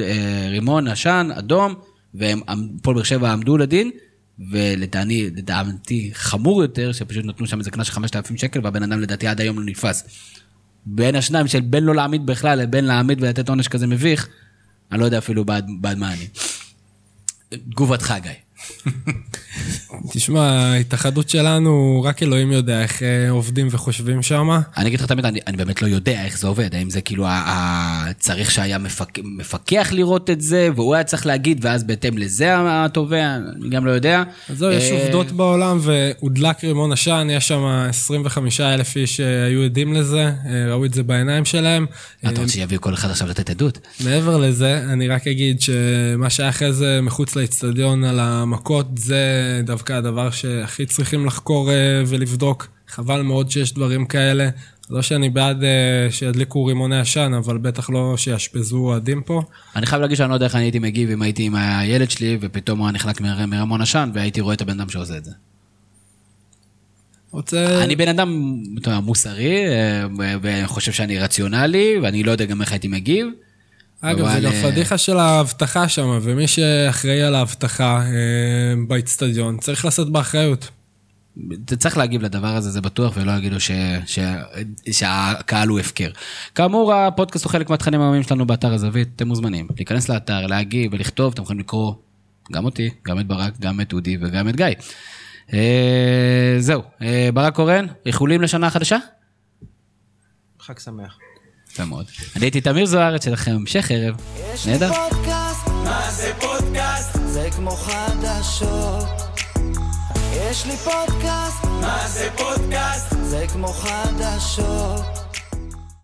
אה, רימון עשן אדום, והפועל באר שבע עמדו לדין. ולטעני, לדעתי חמור יותר, שפשוט נתנו שם איזה קנס של 5,000 שקל, והבן אדם לדעתי עד היום לא נתפס. בין השניים של בין לא להעמיד בכלל לבין להעמיד ולתת עונש כזה מביך, אני לא יודע אפילו בעד, בעד מה אני. תגובתך, גיא. תשמע, ההתאחדות שלנו, רק אלוהים יודע איך אה, עובדים וחושבים שם. אני אגיד לך את האמת, אני, אני באמת לא יודע איך זה עובד, האם זה כאילו, צריך שהיה מפק, מפקח לראות את זה, והוא היה צריך להגיד, ואז בהתאם לזה התובע, אני גם לא יודע. אז זהו, יש אה, עובדות בעולם, והודלק רימון עשן, יש שם 25 אלף איש שהיו עדים לזה, אה, ראו את זה בעיניים שלהם. אתה רוצה שיביאו כל אחד עכשיו לתת עדות? מעבר לזה, אני רק אגיד שמה שהיה אחרי זה מחוץ לאצטדיון על המכות, זה דווקא הדבר שהכי צריכים לחקור אה, ולבדוק. חבל מאוד שיש דברים כאלה. לא שאני בעד אה, שידליקו רימוני עשן, אבל בטח לא שיאשפזו אוהדים פה. אני חייב להגיד שאני לא יודע איך אני הייתי מגיב אם הייתי עם הילד שלי, ופתאום הוא היה נחלק מר- מרמון עשן, והייתי רואה את הבן אדם שעושה את זה. רוצה... אני בן אדם מוסרי, אה, ואני חושב שאני רציונלי, ואני לא יודע גם איך הייתי מגיב. אגב, זה גם אה, פדיחה של האבטחה שם, ומי שאחראי על האבטחה אה, באצטדיון צריך לשאת באחריות. אתה צריך להגיב לדבר הזה, זה בטוח, ולא יגידו ש, ש, שהקהל הוא הפקר. כאמור, הפודקאסט הוא חלק מהתכנים היומיים שלנו באתר הזווית, אתם מוזמנים להיכנס לאתר, להגיב ולכתוב, אתם יכולים לקרוא גם אותי, גם את ברק, גם את אודי וגם את גיא. אה, זהו, אה, ברק קורן, איחולים לשנה חדשה? חג שמח. יפה מאוד. אני הייתי תמיר זוארץ שלכם, המשך ערב. יש לי נהדר. פודקאסט, מה זה פודקאסט? זה כמו חדשות. יש לי פודקאסט, מה זה פודקאסט? זה כמו חדשות.